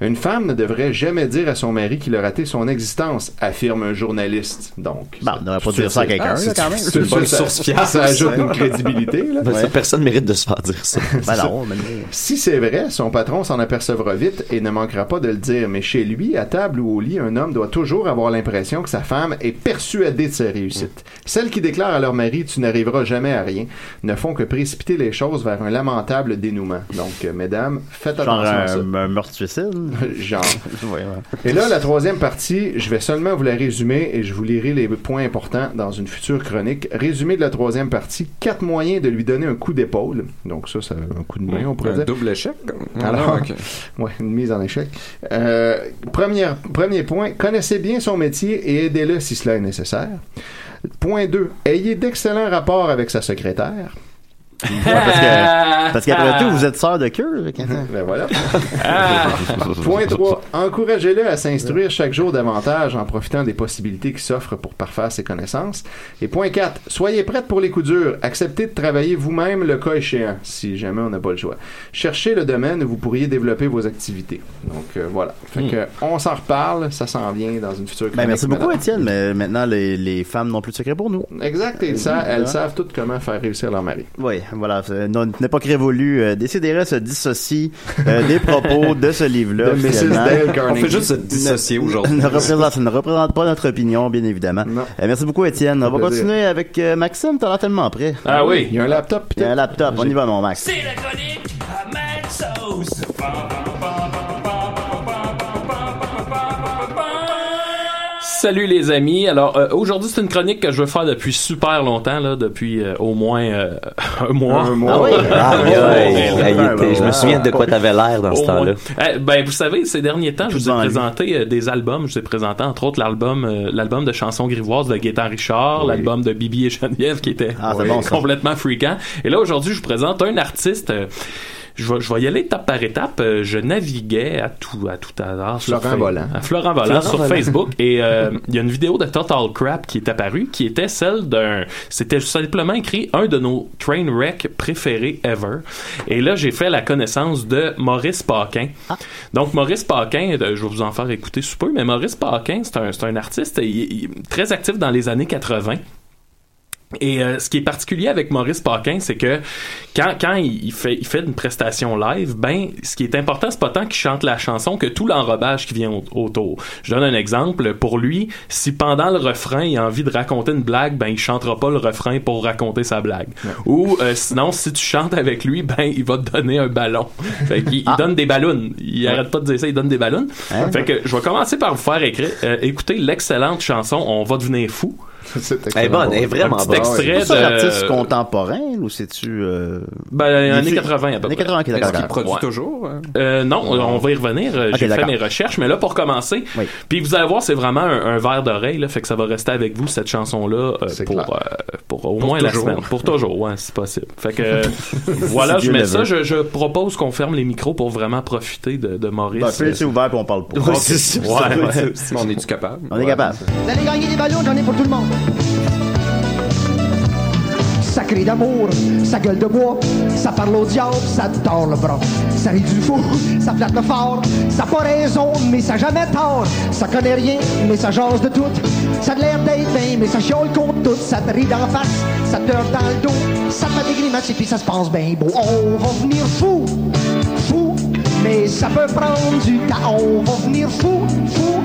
Une femme ne devrait jamais dire à son mari qu'il a raté son existence, affirme un journaliste. Donc, Bon, on devrait pas dire ça à quelqu'un, Ah, là, quand même. c'est- une bonne source fiable, Ça ajoute une crédibilité. Là. Ben, ça, Personne mérite de se faire dire ça. Ben non, mais- Si c'est vrai, son patron s'en apercevra vite et ne manquera pas de le dire. Mais chez lui, à table ou au lit, un homme doit toujours avoir l'impression que sa femme est persuadée de ses réussites. Celles qui déclarent à leur mari tu n'arriveras jamais à rien ne font que précipiter les choses vers un lamentable dénouement. Donc, euh, mesdames, faites Genre attention à ça. un, un meurtre-suicide? Genre. Ouais, ouais. Et là, la troisième partie, je vais seulement vous la résumer et je vous lirai les points importants dans une future chronique. Résumé de la troisième partie, quatre moyens de lui donner un coup d'épaule. Donc ça, c'est un coup de main, on pourrait Un dire. double échec? Alors, Ah, ok. ouais, une mise en échec. Euh, première- premier point, connaissez bien son métier et aidez-le si cela est nécessaire. Point 2. Ayez d'excellents rapports avec sa secrétaire. Ouais, parce que- parce qu'après tout, vous êtes sœur de cœur. Ben voilà. Point 3. Encouragez-le à s'instruire chaque jour davantage en profitant des possibilités qui s'offrent pour parfaire ses connaissances. Et point 4. Soyez prête pour les coups durs. Acceptez de travailler vous-même le cas échéant, si jamais on n'a pas le choix. Cherchez le domaine où vous pourriez développer vos activités. Donc euh, voilà. Fait Hmm. que, on s'en reparle, ça s'en vient dans une future Ben, merci beaucoup. Étienne, mais maintenant, les, les femmes n'ont plus de secret pour nous. Exact, et ça, elles savent toutes comment faire réussir leur mari. Oui, voilà. c'est Une époque révolue. Euh, Décidérez se dissocie euh, des propos de ce livre-là. On fait juste se dissocier aujourd'hui. Ne représente, ça ne représente pas notre opinion, bien évidemment. Euh, merci beaucoup, Étienne. On va plaisir. continuer avec euh, Maxime. T'as l'air tellement prêt. Ah oui. Il y a un laptop. Il y a un laptop. On y va, mon Max. C'est la chronique à Maxos. Salut les amis. Alors euh, aujourd'hui c'est une chronique que je veux faire depuis super longtemps là, depuis euh, au moins euh, un mois. Un mois. Ah oui? Aïe, Ouais. aïe, était- je me souviens de quoi t'avais l'air dans ce temps-là. Eh, ben vous savez ces derniers temps je vous ai présenté euh, des albums. Je vous ai présenté entre autres l'album euh, l'album de chansons grivoises de Gaétan Richard, l'album de Bibi et Geneviève qui était Ah, bon, complètement fréquent. Et là aujourd'hui je vous présente un artiste. Je vais, je vais y aller étape par étape. Euh, je naviguais à tout, à tout hasard sur Florent Volant. à Florent Volant Florent sur Volant. Facebook et euh, il y a une vidéo de Total Crap qui est apparue qui était celle d'un c'était simplement écrit un de nos train wreck préférés ever et là j'ai fait la connaissance de Maurice Paquin donc Maurice Paquin euh, je vais vous en faire écouter sous peu mais Maurice Paquin c'est un, artiste il- il- très actif dans les années 80 et euh, ce qui est particulier avec Maurice Paquin, c'est que quand, quand il fait, il fait une prestation live, ben, ce qui est important, c'est pas tant qu'il chante la chanson que tout l'enrobage qui vient au- autour. Je donne un exemple. Pour lui, si pendant le refrain, il a envie de raconter une blague, ben, il chantera pas le refrain pour raconter sa blague. Ou euh, sinon, si tu chantes avec lui, ben, il va te donner un ballon. Fait qu'il il donne des ballons. Il arrête pas de dire ça, il donne des ballons. Hein? Fait que je vais commencer par vous faire écrire, euh, écouter l'excellente chanson On va devenir fou. C'est Elle est bonne, elle est vraiment Un petit extrait C'est un de- artiste contemporain ou c'est-tu. Euh... Ben, années fait- 80 à peu Années près. 80, d'accord. Est-ce qu'il d'accord. produit Ouais. toujours? hein? Euh, non, on va y revenir. Euh, J'ai fait mes recherches, mais là, pour commencer, Oui. puis vous allez voir, c'est vraiment un, un verre d'oreille, là, fait que ça va rester avec vous, cette chanson-là, euh, C'est pour, euh, au Pour moins la semaine. Pour toujours, ouais, c'est possible. Fait que, euh, voilà, Si je mets ça. Je, je propose qu'on ferme les micros pour vraiment profiter de, de Maurice. Ben, c'est ouvert puis on parle pas. On est-tu capable? On est capable. Vous allez gagner des ballons, j'en ai pour tout le monde. Sacré d'amour, ça gueule de bois, ça parle au diable, ça tord le bras. Ça rit du fou, ça flatte le fort, ça pas raison, mais ça jamais tort. Ça connaît rien, mais ça jase de tout. Ça a l'air d'être bien, mais ça chiole contre tout. Ça te rit d'en face, ça te dort dans le dos, ça te fait des grimaces et puis ça se passe bien beau. On va venir fou, fou, mais ça peut prendre du temps. On va venir fou, fou,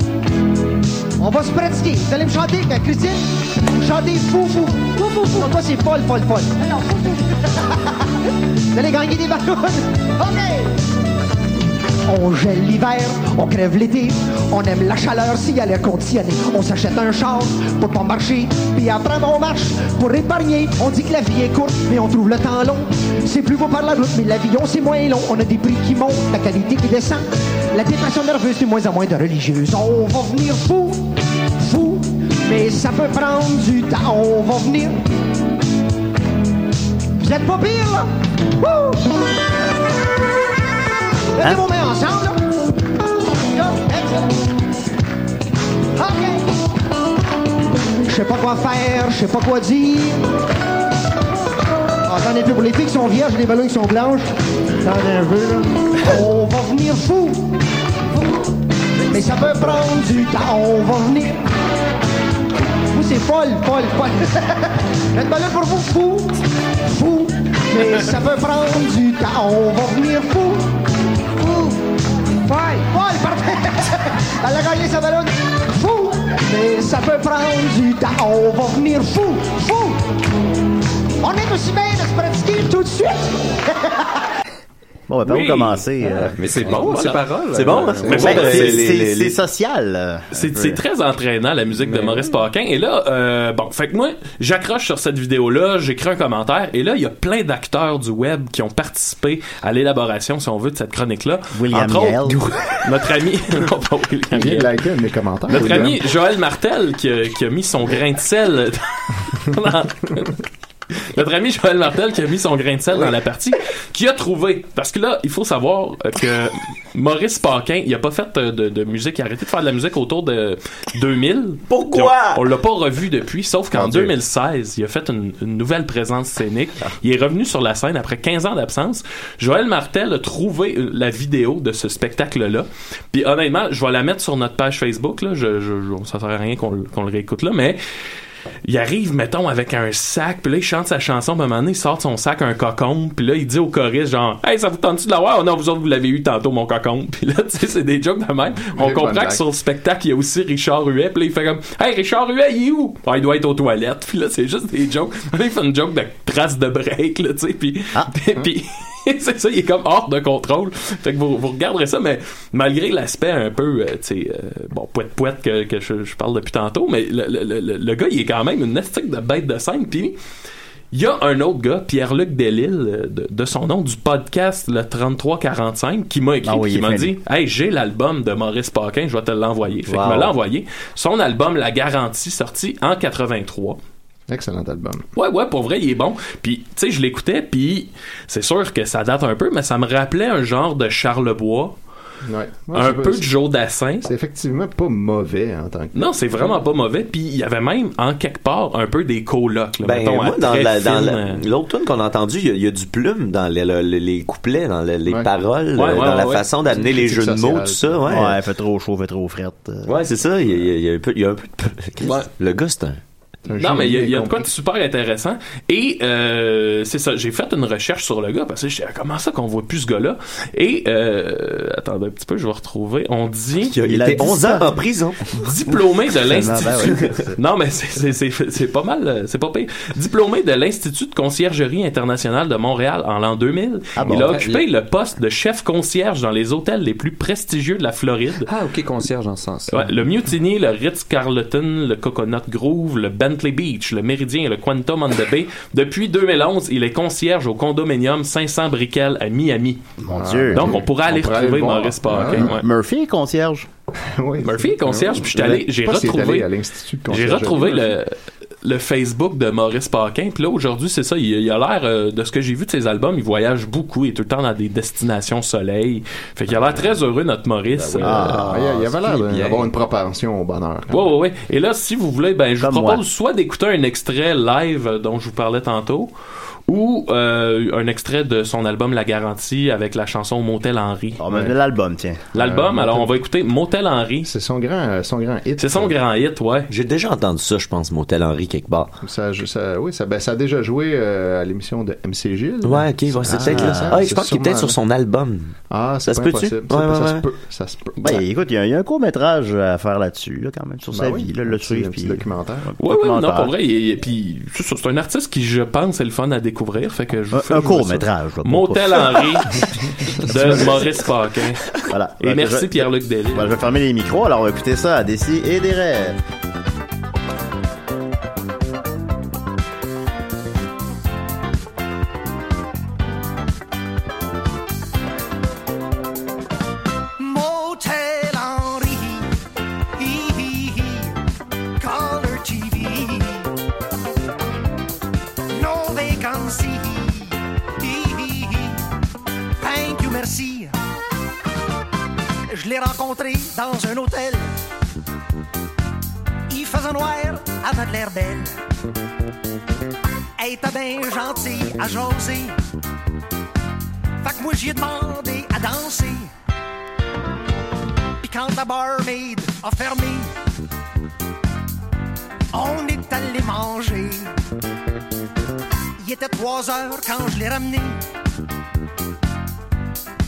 on va se pratiquer. Vous allez me chanter, euh, Christine? Vous chantez fou, fou. Fou, fou, fou. Toi, c'est folle, folle, folle. Non, fou, fou. Vous allez gagner des ballons. OK! On gèle l'hiver, on crève l'été, on aime la chaleur s'il y a l'air conditionné. On s'achète un char pour pas marcher, puis après on marche pour épargner. On dit que la vie est courte, mais on trouve le temps long. C'est plus beau par la route, mais l'avion c'est moins long. On a des prix qui montent, la qualité qui descend. La dépression nerveuse, c'est moins en moins de religieuses. On va venir fou, fou, mais ça peut prendre du temps. On va venir. Vous êtes pas pire, là? Wouh! Je sais pas quoi faire, je sais pas quoi dire. Ah, Attendez pour les filles qui sont vierges et les ballons qui sont blanches. Attendez un peu, là. On va venir fou. Mais ça peut prendre du temps, on va venir. Vous, c'est folle, folle, folle. Une ballon pour vous, fou. Fou. Mais ça peut prendre du temps, on va venir. Fou. Mais ça peut prendre du temps, on va venir fou. Fou. On est aussi bien de se Bon, ben, par où Oui. commencer? Ah, euh? mais c'est bon, ces paroles. C'est bon? Mais bon, c'est- social. C'est très entraînant la musique de Maurice Paquin et là euh, bon fait que moi j'accroche sur cette vidéo là j'écris un commentaire et là il y a plein d'acteurs du web qui ont participé à l'élaboration si on veut de cette chronique là William entre autres Yale. notre ami non pas William Il mes commentaires. notre William. ami Joël Martel qui a, qui a mis son grain de sel dans- Notre ami Joël Martel qui a mis son grain de sel dans la partie, qui a trouvé, parce que là, il faut savoir euh, que Maurice Paquin, il a pas fait euh, de, de musique, il a arrêté de faire de la musique autour de 2000. Pourquoi? On, on l'a pas revu depuis, sauf qu'en Mon Dieu. 2016, il a fait une, une nouvelle présence scénique. Il est revenu sur la scène après 15 ans d'absence. Joël Martel a trouvé euh, la vidéo de ce spectacle-là. Puis honnêtement, je vais la mettre sur notre page Facebook, là. Je, je, je- ça sert à rien qu'on le réécoute là, mais il arrive, mettons, avec un sac, puis là, il chante sa chanson, puis à un moment donné, il sort de son sac un cocon, puis là, il dit au choriste, genre, « Hey, ça vous tente-tu de l'avoir? Oh non, vous autres, vous l'avez eu tantôt, mon cocon. » Puis là, tu sais, c'est des jokes de même. On comprend que sur le spectacle, il y a aussi Richard Huet, puis là, il fait comme, « Hey, Richard Huet, il est où? Ah, il doit être aux toilettes. » Puis là, c'est juste des jokes. Là, il fait une joke de trace de break, là, tu sais, puis... puis c'est ça, il est comme hors de contrôle. Fait que vous, vous regarderez ça, mais malgré l'aspect un peu, euh, tu sais, euh, bon, poète poète que, que je, je parle depuis tantôt, mais le, le, le, le gars, il est quand même une esthétique de bête de scène. Puis il y a un autre gars, Pierre-Luc Delisle, euh, de, de son nom, du podcast le 3345, qui m'a écrit, Ah oui, qui m'a dit, hey, j'ai l'album de Maurice Paquin, je vais te l'envoyer. Fait Wow. qu'il me l'a envoyé. Son album, La Garantie, sorti en 83. Excellent album. Ouais, ouais, pour vrai, il est bon. Puis, tu sais, je l'écoutais, puis c'est sûr que ça date un peu, mais ça me rappelait un genre de Charlebois, Ouais. Un peu de Joe Dassin. C'est effectivement pas mauvais en tant que. Non, c'est vraiment pas mauvais. Puis il y avait même, en quelque part, un peu des colocs. Là, Ben, mettons, moi, dans, la- la- euh, l'autre tune qu'on a entendu, il y, a- il y a du plume dans les, le- le- les couplets, dans le- les Ouais. paroles, Ouais, ouais, dans la ouais, façon d'amener les jeux de mots, tout ça. Ouais, Ouais, fait trop chaud, fait trop frette. Ouais, c'est ça. Il y, a, il y a un peu, il y a un peu de... Ouais. Le gars, c'est un... Non, mais il y a, y a de quoi de super intéressant. Et euh, c'est ça, j'ai fait une recherche sur le gars parce que je disais, comment ça qu'on voit plus ce gars-là? Et, euh, attendez un petit peu, je vais retrouver. On dit Il a Il a été dit 11 ça. ans en prison. diplômé de Ben l'Institut. non, mais c'est- pas mal, euh, c'est pas pire. Diplômé de l'Institut de conciergerie internationale de Montréal en l'an 2000. Ah bon? Il a occupé le poste de chef concierge dans les hôtels les plus prestigieux de la Floride. Ah, ok, concierge en ce sens. Ouais, le Mutiny, le Ritz-Carlton, le Coconut Grove, le Bentley Beach, le Méridien et le Quantum on the Bay. Depuis 2011, il est concierge au condominium 500 Brickell à Miami. Mon Dieu. Donc, on pourrait aller On retrouver aller. Maurice Paquin. Ah, ouais. Murphy est concierge. Oui. Murphy est concierge, puis je suis allé, Je sais j'ai retrouvé, allé à l'Institut de j'ai conciergerie, retrouvé le, le Facebook de Maurice Paquin. Puis là, aujourd'hui, c'est ça, il, il a l'air, euh, de ce que j'ai vu de ses albums, il voyage beaucoup, il est tout le temps dans des destinations soleil. Fait qu'il a l'air très heureux, notre Maurice. Ben oui. euh, Ah, il y a- il avait l'air d'avoir une propension au bonheur. Ouais, ouais, ouais. Et là, si vous voulez, ben, je vous propose moi. soit d'écouter un extrait live euh, dont je vous parlais tantôt, ou euh, un extrait de son album La Garantie avec la chanson Motel Henry. On va l'album, tiens. L'album, Euh, alors Motel- on va écouter Motel Henry. C'est son grand, son grand hit. C'est son grand hit, ouais. J'ai déjà entendu ça, je pense, Motel Henry, quelque part. Ça, ça- oui, ça, ben, ça a déjà joué euh, à l'émission de MC Gilles. Ouais, ok, ouais, c'est Ah, peut-être là. ça, Ah, je c'est pense qu'il est peut-être sur son album. Ah, Ça c'est se pas peut-tu? Ouais, ça, ouais, ça ouais. se peut. Ça se peut. Ben, écoute, il y, a- il y a un court métrage à faire là-dessus, là, quand même, sur Ben sa oui, vie, là, le petit- suivre. un petit puis- documentaire. Ouais, ouais, non, pour vrai. Puis, c'est c'est un artiste qui, je pense, est le fun à découvrir. Fait que je vous Un- fais un jouer ça. court-métrage, là, Motel Henry de Maurice Paquin. Voilà. Et Ben, merci je- Pierre-Luc Delis. Ben, je vais fermer les micros, alors on va écouter ça à Dessy et des rêves. À jaser, fait que moi j'y ai demandé à danser. Puis quand la barmaid a fermé, on est allé manger. Il était trois heures quand je l'ai ramené.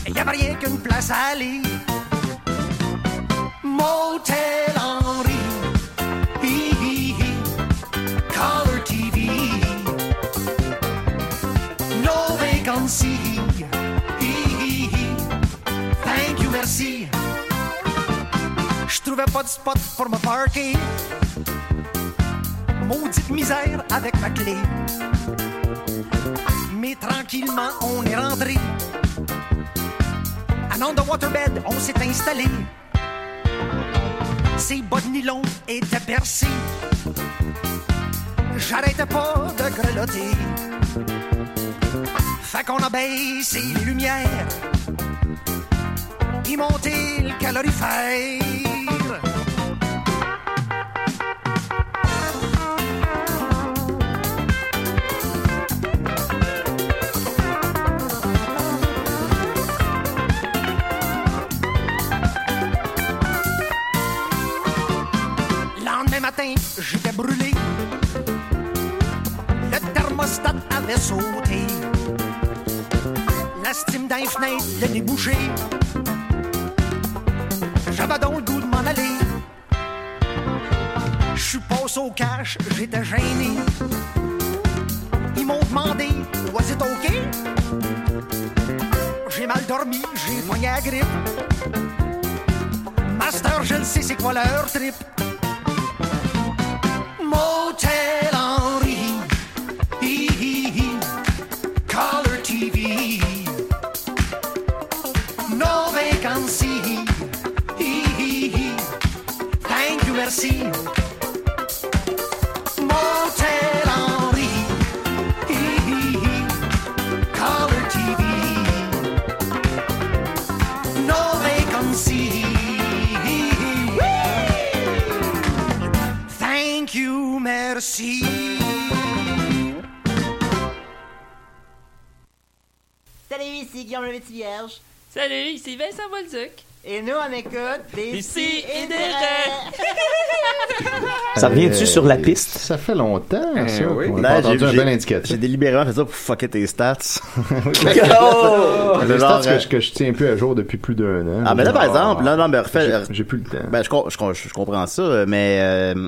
Il y avait rien qu'une place à aller. Motel Henry, pas de spot pour me parker. Maudite misère avec ma clé. Mais tranquillement, on est rentré. À nom de waterbed, on s'est installé. Ces de nylon étaient percés. J'arrêtais pas de grelotter. Fait qu'on a baissé les lumières. Et monté le calorifère. La stime d'un fenêtre, le nez bouché. J'avais donc le goût de m'en aller. Je suis passé au cash, j'étais gêné. Ils m'ont demandé, was it OK? J'ai mal dormi, j'ai poigné la grippe. Master, je le sais, c'est quoi leur trip? Salut, ici Vincent Bolduc. Et nous, on écoute des si et des. Ça revient-tu sur la piste? Ça fait longtemps, ça. oui. On a Là, pas entendu j'ai- un j'ai- bel indicatif. J'ai délibérément fait ça pour fucker tes stats. Oh! C'est Les genre, stats euh, que je, que je tiens plus à jour depuis plus d'un an. Ah, mais là, par exemple, là, non, mais refais. J'ai- plus le temps. Ben, je, je comprends ça, mais euh,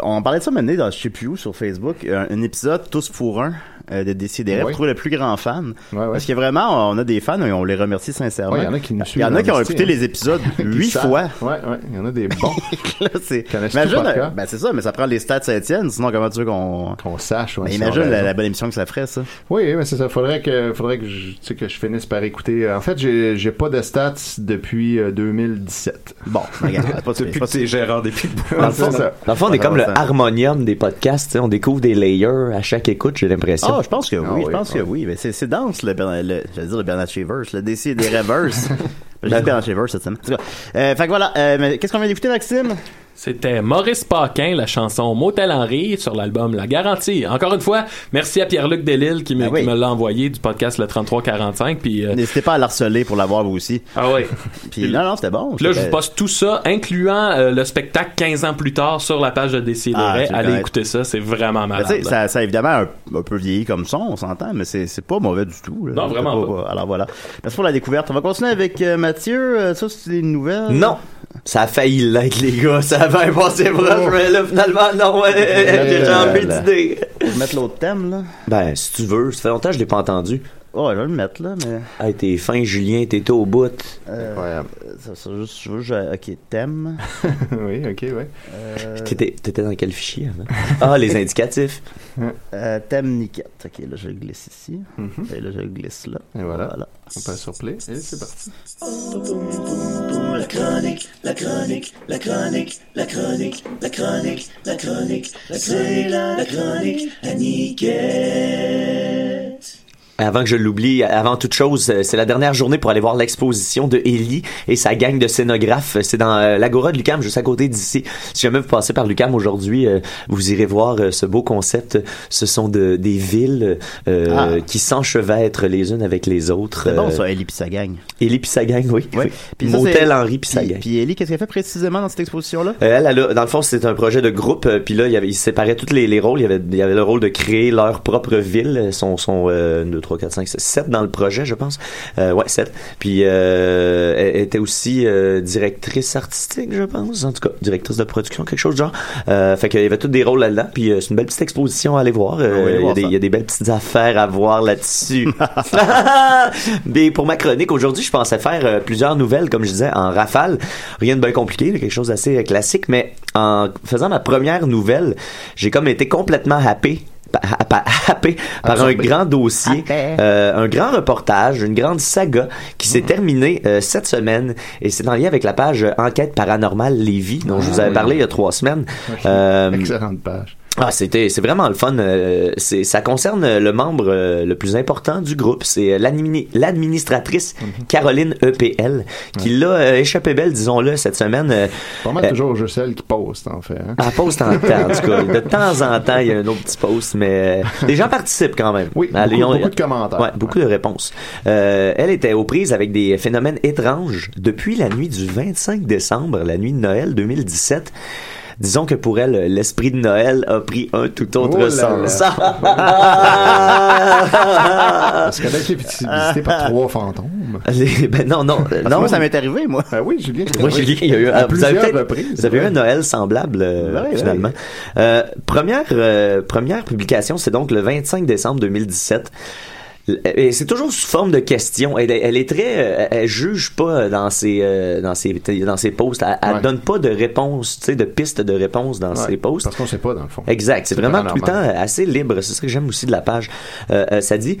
on parlait de ça maintenant dans je sais plus où sur Facebook, un, un épisode tous pour un euh, de Décideret, Ouais. pour trouver le plus grand fan. ouais. Parce que vraiment, on a des fans et on les remercie sincèrement. Ouais, il y en a qui nous Il y suivent en a qui ont écouté hein. les épisodes huit fois. Ouais, ouais, il y en a des bons. Là, c'est. Imagine, euh, ben c'est ça, mais ça prend les stats Saint-Etienne, sinon comment tu veux qu'on. Qu'on sache, ouais, Ben, imagine la, bonne émission que ça ferait, ça. Oui, mais c'est ça. Faudrait que, faudrait que je, tu sais, que je finisse par écouter. En fait, j'ai, j'ai pas de stats depuis euh, 2017. Bon, regarde, pas Depuis que t'es gérant des Picbois. Dans le fond, dans le fond, on est comme le harmonium des podcasts. On découvre des layers à chaque écoute, j'ai l'impression. Ah, je pense que oui, Ah je pense ah que oui. Mais c'est, dense, le, Bernard- le, j'allais dire le Bernard Reverse, le DC des Reverse. Dit Bernard Reverse cette semaine. En tout cas, euh, fait que voilà, euh, mais qu'est-ce qu'on vient d'écouter, Maxime? C'était Maurice Paquin, la chanson Motel Henry sur l'album La Garantie. Encore une fois, merci à Pierre-Luc Delille qui me, Ah oui. qui me l'a envoyé du podcast Le 3345. Puis, euh, N'hésitez pas à l'harceler pour l'avoir, vous aussi. ah oui. Puis non, non, c'était bon. Puis là, je vous poste tout ça, incluant euh, le spectacle 15 ans plus tard sur la page de Décideret. Ah, Allez écouter ça, c'est vraiment malade. ça, ça a évidemment un, un peu vieilli comme son, on s'entend, mais c'est, pas mauvais du tout. là. Non, vraiment pas. Alors voilà. Merci pour la découverte. On va continuer avec euh, Mathieu. Euh, ça, c'est une nouvelle. Non! Ça a failli l'être, les gars. Ça a bien passé proche, Oh. mais là, finalement, non. ouais, J'ai changé là. d'idée. Mettre l'autre thème, là. Ben, si tu veux. Ça fait longtemps que je l'ai pas entendu. Oh, je vais le mettre, là, mais. Hey, t'es fin, Julien, t'es au bout. Euh, ça, ça, juste, je veux, ok, thème. oui, ok, ouais. Euh, T'étais, t'étais dans quel fichier avant? Ah, les indicatifs. euh, thème Niquette. Ok, là, je le glisse ici. Mhm. Et là, je le glisse là. Et voilà. On passe sur play. Et c'est parti. La chronique, la chronique, la chronique, la chronique, la chronique, la chronique, c'est la chronique à Niquette. Avant que je l'oublie, avant toute chose, euh, c'est la dernière journée pour aller voir l'exposition de Ellie et sa gang de scénographes. C'est dans euh, l'Agora de Lucam, juste à côté d'ici. Si jamais vous passez par Lucam aujourd'hui, euh, vous irez voir ce beau concept. Ce sont de, des villes euh, Ah. qui s'enchevêtrent les unes avec les autres. C'est bon, ça, Ellie pis sa gang. Ellie pis sa gang, oui. Oui. Puis Motel Henry pis sa puis- gang. Puis Ellie, qu'est-ce qu'elle fait précisément dans cette exposition-là? Euh, Elle, elle a- dans le fond, c'est un projet de groupe. Puis là, il, y avait, il séparait tous les, les rôles. Il y, avait, il y avait le rôle de créer leur propre ville, son, son, euh, 3, 4, 5, 6, 7 dans le projet, je pense. Euh, ouais, 7. Puis euh, elle était aussi euh, directrice artistique, je pense. En tout cas, directrice de production, quelque chose de genre. Euh, fait qu'il y avait tous des rôles là-dedans. Puis c'est une belle petite exposition à aller voir. Ah il, y a des, ça. il y a des belles petites affaires à voir là-dessus. Mais pour ma chronique aujourd'hui, je pensais faire plusieurs nouvelles, comme je disais, en rafale. Rien de bien compliqué, quelque chose d'assez classique. Mais en faisant ma première nouvelle, j'ai comme été complètement happé happé par un grand dossier, euh, un grand reportage, une grande saga qui s'est terminée euh, cette semaine et c'est en lien avec la page Enquête paranormale Lévis dont je vous avais oui. parlé il y a trois semaines. Euh, Excellente page. Ah, c'était, c'est vraiment le fun. euh, c'est, ça concerne le membre euh, le plus important du groupe. C'est euh, l'admini- l'administratrice Mhm. Caroline EPL qui l'a euh, échappé belle, disons-le, cette semaine. Pas mal toujours juste celle qui poste, en fait. Hein? elle poste en temps, en tout cas. De temps en temps, il y a un autre petit post, mais les gens participent quand même. Oui, beaucoup- ont- beaucoup de commentaires. Ouais, beaucoup de réponses. Euh, elle était aux prises avec des phénomènes étranges depuis la nuit du 25 décembre, la nuit de Noël 2017. Disons que pour elle, l'esprit de Noël a pris un tout autre Oh sens. Parce qu'elle a été visitée par trois fantômes. Les- ben non, non, Parce non. moi, ça m'est arrivé, moi. Ah oui, Julien. Moi, j'ai dit qu'il y a eu à vous avez reprises. Vous avez eu un Noël semblable euh, Ouais, finalement. Euh, première euh, première publication, c'est donc le 25 décembre 2017. Et c'est toujours sous forme de questions. Elle, elle est très, euh, elle juge pas dans ses euh, dans ses dans ses posts. Elle, elle Ouais. donne pas de réponse, tu sais, de pistes de réponse dans Ouais, ses posts. Parce qu'on sait pas, dans le fond. Exact. C'est vraiment tout le temps assez libre. C'est ça que j'aime aussi de la page. Euh, ça dit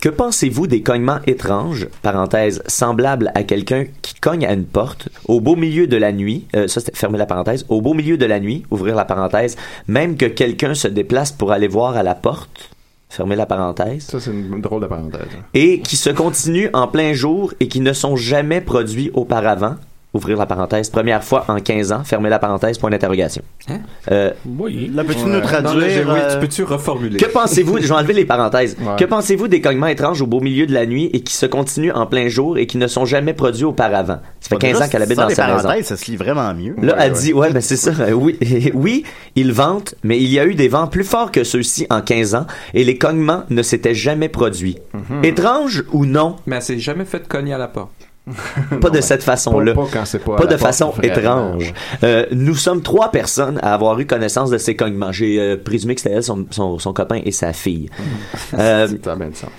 que pensez-vous des cognements étranges, parenthèse, semblables à quelqu'un qui cogne à une porte au beau milieu de la nuit, euh, ça c'était fermer la parenthèse, au beau milieu de la nuit, ouvrir la parenthèse, même que quelqu'un se déplace pour aller voir à la porte, fermer la parenthèse, Ça, c'est une drôle de parenthèse. et qui se continuent en plein jour et qui ne sont jamais produits auparavant, ouvrir la parenthèse, première fois en 15 ans, fermer la parenthèse, point d'interrogation. Hein? Euh, Oui. Là, peux-tu Ouais. nous Non, traduire? oui, euh, tu peux-tu reformuler? Que pensez-vous, je vais enlever les parenthèses, Ouais. que pensez-vous des cognements étranges au beau milieu de la nuit et qui se continuent en plein jour et qui ne sont jamais produits auparavant? Ça fait bon, 15 déjà, ans qu'elle habite dans sa maison. parenthèses, ça se lit vraiment mieux. Là, Ouais, elle ouais. dit, ouais, ben c'est ça. Euh, Oui, oui, il vente, mais il y a eu des vents plus forts que ceux-ci en 15 ans et les cognements ne s'étaient jamais produits. Mhm. Étrange ou non? Mais elle s'est jamais fait cogner à la porte. Pas de cette façon-là. Pas, pas quand c'est pas à Pas la de façon vraiment. étrange. Euh, nous sommes trois personnes à avoir eu connaissance de ces cognements. J'ai euh, présumé que c'était elle, son, son, son copain et sa fille. Euh, Ça a bien de sens.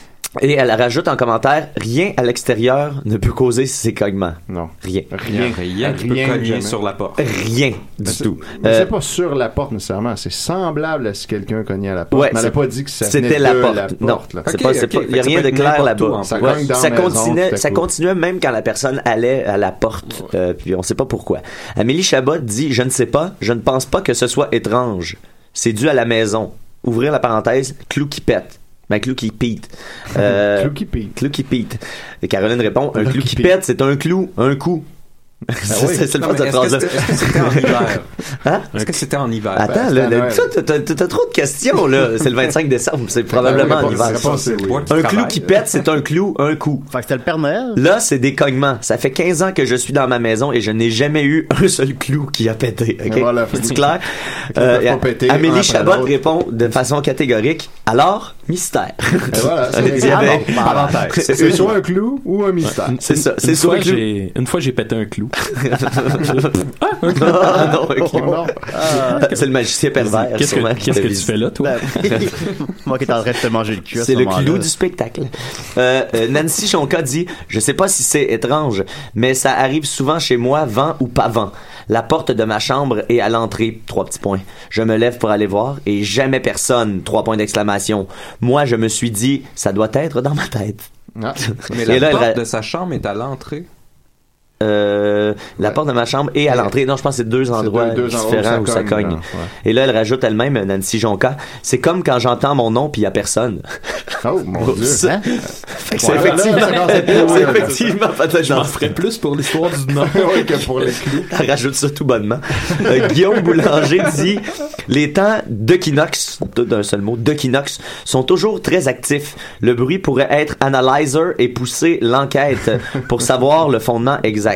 Et elle rajoute en commentaire, rien à l'extérieur ne peut causer ces cognements. Non. Rien. Rien. rien qui peut Rien, cogner jamais. sur la porte. Rien du tout. Mais Euh, c'est pas sur la porte nécessairement, c'est semblable à si quelqu'un cognait à la porte. Ouais, mais elle a pas dit que ça C'était la porte. la non, porte, fait il y a rien de clair là-bas. Ça. Ouais, maison, continuait, ça continuait même quand la personne allait à la porte. Euh, puis on sait pas pourquoi. Amélie Chabot dit, je ne sais pas, je ne pense pas que ce soit étrange. C'est dû à la maison. Ouvrir la parenthèse, clou qui pète. Ben, clou qui pète. Euh, Clou qui pète. Clou qui pète. Et Caroline répond, un Clou clou qui pète, c'est un clou, un coup. C'est- oui. c'est le fun de Est-ce que phrase-là. c'était est-ce que c'était en hiver? Hein? Est-ce que c'était en hiver? Attends, Ben, là, t'as- trop de questions, là. C'est le 25 décembre, c'est probablement en hiver. Un clou qui pète, c'est un clou, un coup. Fait que c'était le Père Noël? Là, c'est des cognements. Ça fait 15 ans que je suis dans ma maison et je n'ai jamais eu un seul clou qui a pété. Voilà, C'est clair? Un Amélie Chabot répond de façon catégorique. Alors, mystère. Et voilà, c'est ah soit un clou ou un mystère. C'est ça. C'est Une soit fois, un clou. j'ai, une fois, j'ai pété un clou. Ah, non. Oh non. C'est le magicien pervers. Qu'est-ce que, t'a que tu fais là, toi? Ben, Moi qui train de te manger le cul ce C'est le clou du spectacle. Euh, euh, Nancy Chonka dit Je sais pas si c'est étrange, mais ça arrive souvent chez moi, vent ou pas vent. La porte de ma chambre est à l'entrée, trois petits points. Je me lève pour aller voir et jamais personne, trois points d'exclamation. Moi, je me suis dit Ça doit être dans ma tête. Ah. Mais Et la là, porte de sa chambre est à l'entrée. Euh, la porte de ma chambre est à l'entrée. Non, je pense que c'est deux endroits deux- deux endroits différents où ça cogne. ouais. Et là, elle rajoute elle-même, Nancy Jonca, c'est comme quand j'entends mon nom puis il y a personne. Oh mon dieu. Hein? C'est Ouais, effectivement, là. effectivement peut-être Je m'en ferais plus pour l'histoire du nom. Que pour les clous. Elle rajoute ça tout bonnement. Euh, Guillaume Boulanger dit Les temps d'Equinox, d'un seul mot, d'Equinox, sont toujours très actifs. Le bruit pourrait être analyzer et pousser l'enquête pour savoir le fondement exact.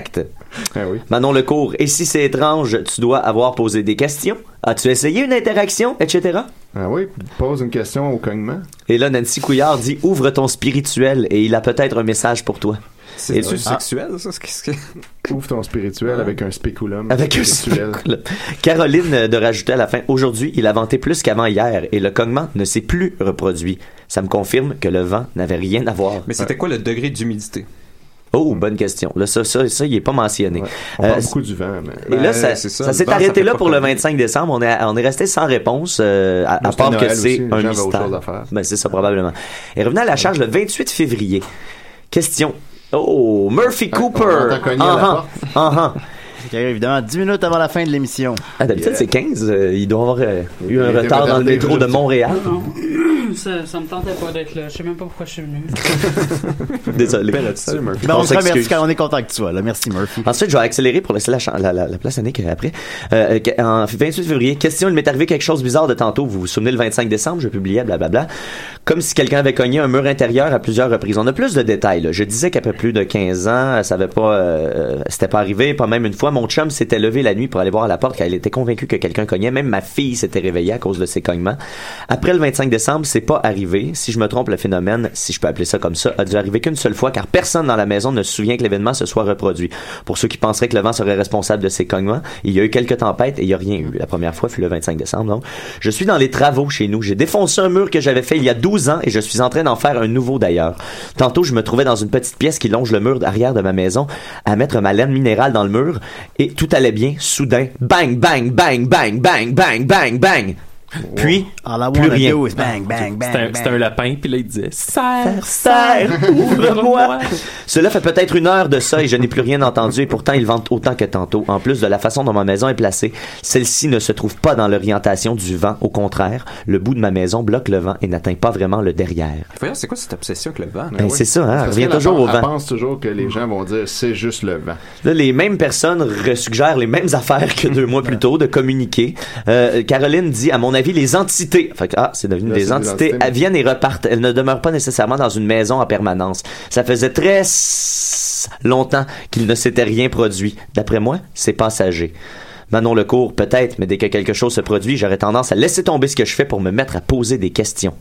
Ah oui. Manon Lecourt, et si c'est étrange, tu dois avoir posé des questions. As-tu essayé une interaction, etc. Ah oui, pose une question au cognement. Et là, Nancy Couillard dit Ouvre ton spirituel et il a peut-être un message pour toi. C'est Ah. sexuel, ça? ce que- Ouvre ton spirituel avec un spéculum. Avec un spirituel. spéculum. Caroline de rajouter à la fin Aujourd'hui, il a venté plus qu'avant hier et le cognement ne s'est plus reproduit. Ça me confirme que le vent n'avait rien à voir. Mais c'était quoi le degré d'humidité? Oh, bonne question. Là, ça, ça, ça, il est pas mentionné. On parle Euh, beaucoup du vent, mais. Et là, Ben, ça, ça, s'est arrêté là pour le connu. 25 décembre. On est, on est resté sans réponse, euh, à, à part que c'est un mystère. chose à faire. Ben, c'est ça, probablement. Et revenons à la charge le 28 février. Question. Oh, Murphy Cooper. Ah, ah, ah, ah. Qui arrive évidemment 10 minutes avant la fin de l'émission. Ah, d'habitude, c'est 15. euh, il doit avoir euh, eu un Il retard dans le métro de. Montréal. ça, ça me tentait pas d'être là. Je sais même pas pourquoi je suis venu. Désolé. Ben, on, te remercie quand on est content que tu sois là. Merci Murphy. Ensuite, je vais accélérer pour laisser la, chan- la, la, la place à Nick euh, après. Euh, que- en 28 février, question, il m'est arrivé quelque chose de bizarre de tantôt. Vous vous souvenez, le 25 décembre, je publiais blablabla. Comme si quelqu'un avait cogné un mur intérieur à plusieurs reprises. On a plus de détails. là. Je disais qu'après plus de 15 ans, ça avait pas, euh, c'était pas arrivé. Pas même une fois, mon chum s'était levé la nuit pour aller voir à la porte car il était convaincu que quelqu'un cognait. Même ma fille s'était réveillée à cause de ces cognements. Après le 25 décembre, c'est pas arrivé. Si je me trompe, le phénomène, si je peux appeler ça comme ça, a dû arriver qu'une seule fois car personne dans la maison ne se souvient que l'événement se soit reproduit. Pour ceux qui penseraient que le vent serait responsable de ces cognements, il y a eu quelques tempêtes et il y a rien eu. La première fois fut le 25 décembre. Donc, je suis dans les travaux chez nous. J'ai défoncé un mur que j'avais fait il y a 12 ans et je suis en train d'en faire un nouveau d'ailleurs. Tantôt, je me trouvais dans une petite pièce qui longe le mur arrière de ma maison à mettre ma laine minérale dans le mur et tout allait bien. Soudain, bang, bang, bang, bang, bang, bang, bang, bang. Puis, plus rien. bang, bang, C'était un, c'était un lapin, puis là, il disait Serre, serre, ouvre-moi. Cela fait peut-être une heure de ça et je n'ai plus rien entendu et pourtant il vente autant que tantôt. En plus de la façon dont ma maison est placée, celle-ci ne se trouve pas dans l'orientation du vent. Au contraire, le bout de ma maison bloque le vent et n'atteint pas vraiment le derrière. Voyons, c'est quoi cette obsession avec le vent? Ben, c'est ça, hein, revient toujours au vent. Elle pense toujours que les gens vont dire c'est juste le vent. Les mêmes personnes suggèrent les mêmes affaires que deux mois plus tôt de communiquer. Euh, Caroline dit, à mon avis, les entités, fait que, ah, c'est devenu Là, des entités, elles viennent et repartent. Elles ne demeurent pas nécessairement dans une maison en permanence. Ça faisait très longtemps qu'il ne s'était rien produit. D'après moi, c'est passager. Manon Lecourt, peut-être, mais dès que quelque chose se produit, j'aurais tendance à laisser tomber ce que je fais pour me mettre à poser des questions.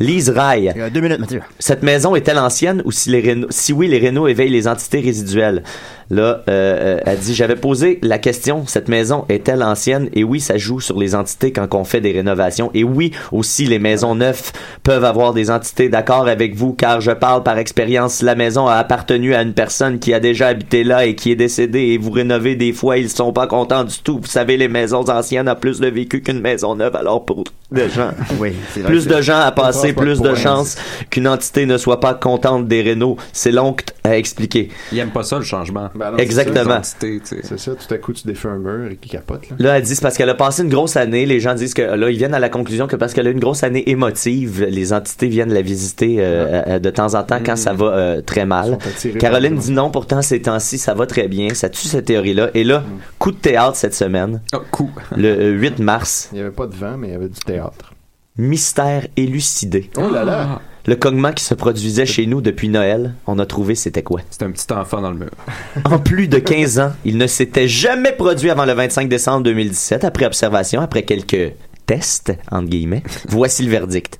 Lise Rail. deux minutes, Mathieu. Cette maison est-elle ancienne ou si, les réno- si oui, les rénaux éveillent les entités résiduelles? Là, euh, euh, elle dit, j'avais posé la question, cette maison est-elle ancienne? Et oui, ça joue sur les entités quand on fait des rénovations. Et oui, aussi, les maisons neuves peuvent avoir des entités d'accord avec vous, car je parle par expérience. La maison a appartenu à une personne qui a déjà habité là et qui est décédée et vous rénovez des fois, ils sont pas contents du tout. Vous savez, les maisons anciennes ont plus de vécu qu'une maison neuve, alors pour de gens. Oui, c'est vrai Plus de gens à passer, Plus de chances qu'une entité ne soit pas contente des rénaux. C'est l'oncle à expliquer. Il aime pas ça, le changement. Ben non, Exactement. C'est ça, tout à coup, tu défais un mur et qui capote. Là. Là, elle dit c'est parce qu'elle a passé une grosse année. Les gens disent que là, ils viennent à la conclusion que parce qu'elle a une grosse année émotive, les entités viennent la visiter euh, euh, de temps en temps quand ça va euh, très mal. Caroline dit non, pourtant ces temps-ci, ça va très bien. Ça tue cette théorie-là. Et là, coup de théâtre cette semaine. coup. Le euh, 8 mars. Il n'y avait pas de vent, mais il y avait du théâtre. Mystère élucidé. Oh là là! Le cognement qui se produisait chez nous depuis Noël, on a trouvé c'était quoi? C'était un petit enfant dans le mur. En plus de 15 ans, il ne s'était jamais produit avant le 25 décembre 2017. Après observation, après quelques tests, entre guillemets, voici le verdict.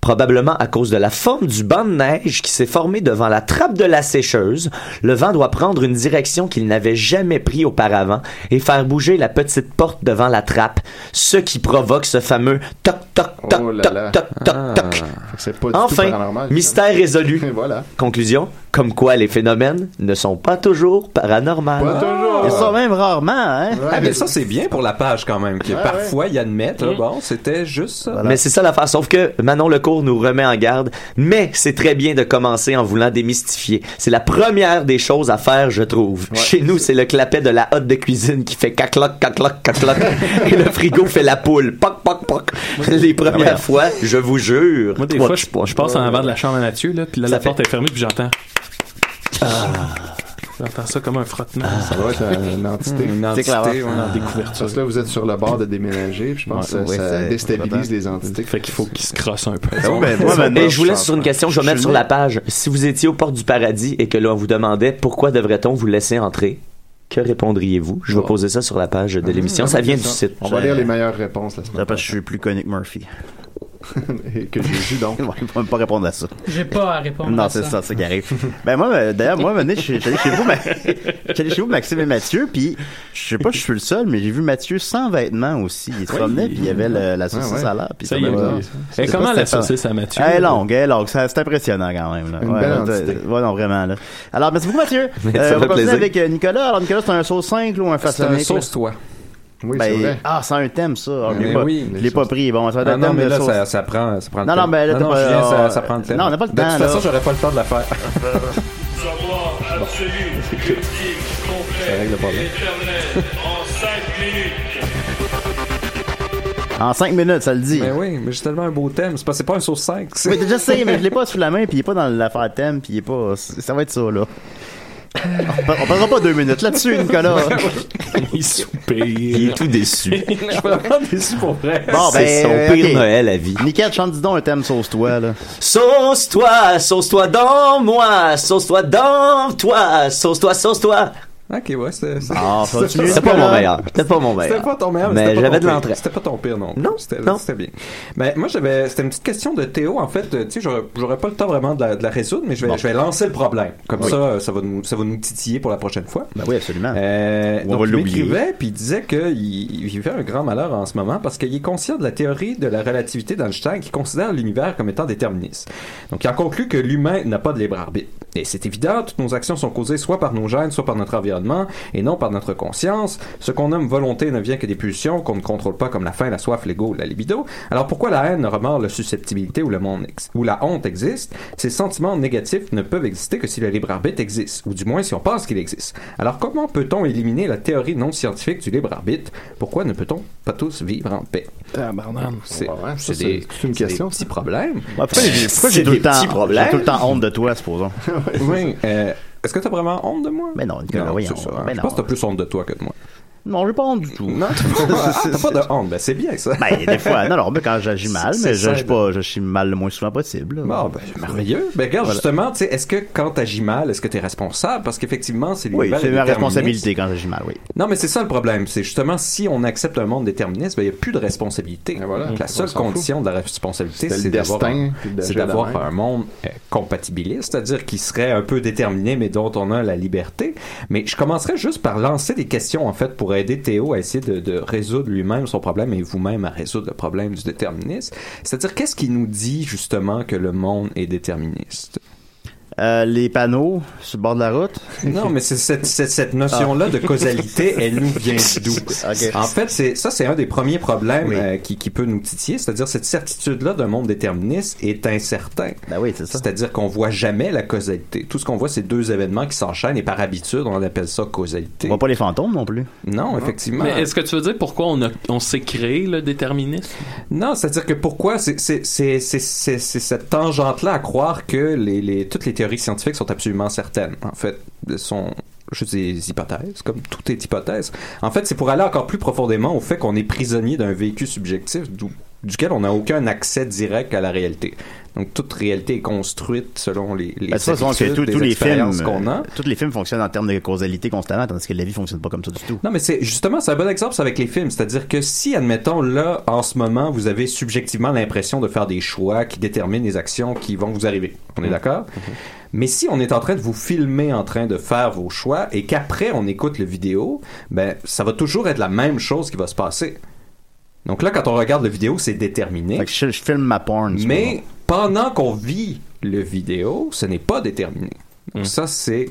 Probablement à cause de la forme du banc de neige qui s'est formé devant la trappe de la sécheuse, le vent doit prendre une direction qu'il n'avait jamais pris auparavant et faire bouger la petite porte devant la trappe, ce qui provoque ce fameux toc toc toc Oh là toc là. toc toc toc. Pas du tout Enfin, mystère résolu. voilà. Conclusion, comme quoi les phénomènes ne sont pas toujours paranormaux. Pas toujours. Ils sont même rarement, hein? Ah, mais ça, c'est bien pour la page quand même. Que Ouais, parfois, ils admettent, là, Mm. bon, c'était juste ça. Mais c'est ça l'affaire. Sauf que Manon Lecourt nous remet en garde. Mais c'est très bien de commencer en voulant démystifier. C'est la première des choses à faire, je trouve. Chez nous, c'est le clapet de la hotte de cuisine qui fait cacloc, cacloc, cacloc. et le frigo fait la poule. Poc, poc, poc. Les premières fois, je vous jure. Moi, des fois, je, je passe en avant de la chambre à Mathieu, là, puis là, Ça la fait- porte est fermée, puis j'entends. J'entends ça comme un frottement. Ça doit être une entité. Une entité, ouais. Dans des couvertures. Parce que là, vous êtes sur le bord de déménager, puis je pense Ouais, que ouais, ça, c'est- déstabilise les entités. Fait qu'il faut qu'il se crosse un peu. Ah ben, moi, Et je vous laisse sur une question, je vais Je mettre sur la page. Si vous étiez aux portes du paradis et que l'on vous demandait pourquoi devrait-on vous laisser entrer, Que répondriez-vous? Je vais poser ça sur la page de l'émission. Ça vient du site. On va lire les meilleures réponses la semaine Parce que je suis plus connu que Murphy. Et que j'ai vu donc. Il va pas répondre à ça. J'ai pas à répondre Non, à c'est ça. c'est qui arrive. Ben moi, euh, d'ailleurs, moi, venez, je suis allé chez vous, Ma- je suis allé chez vous, Maxime et Mathieu, puis je sais pas, je suis le seul, mais j'ai vu Mathieu sans vêtements aussi. Il se Oui. promenait, puis il y avait le- la saucisse Ouais, ouais. à l'air. puis Ça y est, Et comment la si saucisse à Mathieu? Elle est longue, elle est longue. Ça- C'est impressionnant quand même. Là. Une ouais, belle ouais, entité. ouais, non, vraiment. Là. Alors, merci beaucoup, Mathieu. Ça Euh, fait on va plaisir. avec euh, Nicolas. Alors, Nicolas, c'est un sauce 5 ou un C'est façonné? un sauce-toi. Oui, Ben, c'est vrai. ah, c'est un thème, ça. Alors, je l'ai Mais pas, oui. je l'ai pas pris. Bon, ça va être Ah un non, thème mais de là, ça, ça prend, ça prend le Non, temps. non, ben, là, non, non, pas- Julien, ça, euh, ça prend le temps. non, on n'a pas le De temps, toute là. façon, j'aurais pas le temps de la faire. Savoir absolu, ultime, Ça complet, éternel, en 5 minutes. En 5 minutes, ça le dit. Mais oui, mais j'ai tellement un beau thème. C'est pas, c'est pas un sauce 5. Oui, je sais, mais je l'ai pas sous la main, puis il est pas dans l'affaire thème, puis il est pas. Ça va être ça, là. On pa- on passera pas deux minutes là-dessus, Nicolas. Il soupire. Il est tout déçu. Je suis vraiment déçu pour vrai. Bon, ben, C'est son euh, pire. Noël à vie. Nickel, chante dis donc un thème sauce-toi, là. Sauce-toi, sauce-toi dans moi, sauce-toi dans toi, sauce-toi, sauce-toi. Ok, ouais, c'était. c'était- Ah, C'était pas mon meilleur. C'était pas mon meilleur. C'était pas ton meilleur, Mais j'avais de l'entrain. C'était pas ton pire non. Non, C'était, non. c'était bien. Mais moi, j'avais, c'était une petite question de Théo. En fait, tu sais, j'aurais, pas le temps vraiment de la, de la résoudre, mais je vais, Bon. je vais lancer le problème. Comme Oui. ça, ça va nous, ça va nous titiller pour la prochaine fois. Ben oui, absolument. Euh, On donc, va il m'écrivait, puis il disait qu'il il vivait un grand malheur en ce moment parce qu'il est conscient de la théorie de la relativité d'Einstein qui considère l'univers comme étant déterministe. Donc, il en conclut que l'humain n'a pas de libre arbitre. Et c'est évident, toutes nos actions sont causées soit par nos gènes, soit par notre environnement, et non par notre conscience. Ce qu'on nomme volonté ne vient que des pulsions qu'on ne contrôle pas comme la faim, la soif, l'ego, la libido. Alors pourquoi la haine, le remords, la susceptibilité ou, le monde ex- ou la honte existent Ces sentiments négatifs ne peuvent exister que si le libre arbitre existe, ou du moins si on pense qu'il existe. Alors comment peut-on éliminer la théorie non scientifique du libre arbitre? Pourquoi ne peut-on pas tous vivre en paix? C'est Ouais, ouais, ça, c'est une c'est des question, petits problèmes. Pourquoi j'ai tout le temps honte de toi, supposons? oui. euh, Est-ce que t'as vraiment honte de moi? Ben non, Nicolas, Non, voyons. c'est ça. Ben je non. pense que t'as plus honte de toi que de moi. Non, j'ai pas honte du tout. Non, t'as pas, t'as pas de honte. Ben, c'est bien, ça. Ben, des fois, non, non, mais quand j'agis mal, mais j'agis pas, j'agis mal le moins souvent possible. Bon, ben, merveilleux. Ben, regarde, Voilà. justement, tu sais, est-ce que quand t'agis mal, est-ce que t'es responsable? Parce qu'effectivement, c'est Oui, c'est est ma responsabilité quand j'agis mal, oui. Non, mais c'est ça le problème. C'est justement si on accepte un monde déterministe, ben, il n'y a plus de responsabilité. Voilà. La seule condition de la responsabilité, c'est d'avoir c'est d'avoir un monde euh, compatibiliste, c'est-à-dire qui serait un peu déterminé, mais dont on a la liberté. Mais je commencerai juste par lancer des questions, en fait, pour aider Théo à essayer de, de résoudre lui-même son problème et vous-même à résoudre le problème du déterminisme. C'est-à-dire, qu'est-ce qui nous dit, justement, que le monde est déterministe? Euh, les panneaux sur le bord de la route. Non, mais c'est cette, cette, cette notion-là de causalité, elle nous vient d'où? Ok. En fait, c'est ça, c'est un des premiers problèmes Oui. euh, qui, qui peut nous titiller, c'est-à-dire cette certitude-là d'un monde déterministe est incertain. Ben oui, c'est ça. C'est-à-dire qu'on voit jamais la causalité. Tout ce qu'on voit, c'est deux événements qui s'enchaînent et par habitude, on appelle ça causalité. On voit pas les fantômes non plus. Non, effectivement. Mais est-ce que tu veux dire pourquoi on, a, on s'est créé le déterminisme? Non, c'est-à-dire que pourquoi c'est cette tangente là à croire que les les toutes les théories scientifiques sont absolument certaines. En fait, sont juste des hypothèses, comme tout est hypothèse. En fait, c'est pour aller encore plus profondément au fait qu'on est prisonnier d'un vécu subjectif duquel on n'a aucun accès direct à la réalité. Donc toute réalité est construite selon les, les Ben, que les tous les films, qu'on a. euh, tous les films fonctionnent en termes de causalité constamment, tandis que la vie fonctionne pas comme ça du tout. Non, mais c'est justement, c'est un bon exemple avec les films. C'est-à-dire que si, admettons, là, en ce moment, vous avez subjectivement l'impression de faire des choix qui déterminent les actions qui vont vous arriver. On est d'accord? Mais si on est en train de vous filmer en train de faire vos choix et qu'après on écoute le vidéo, ben, ça va toujours être la même chose qui va se passer. Donc là, quand on regarde le vidéo, c'est déterminé. Fait que je, je filme ma porn. Mais pendant qu'on vit le vidéo, ce n'est pas déterminé. Donc ça, c'est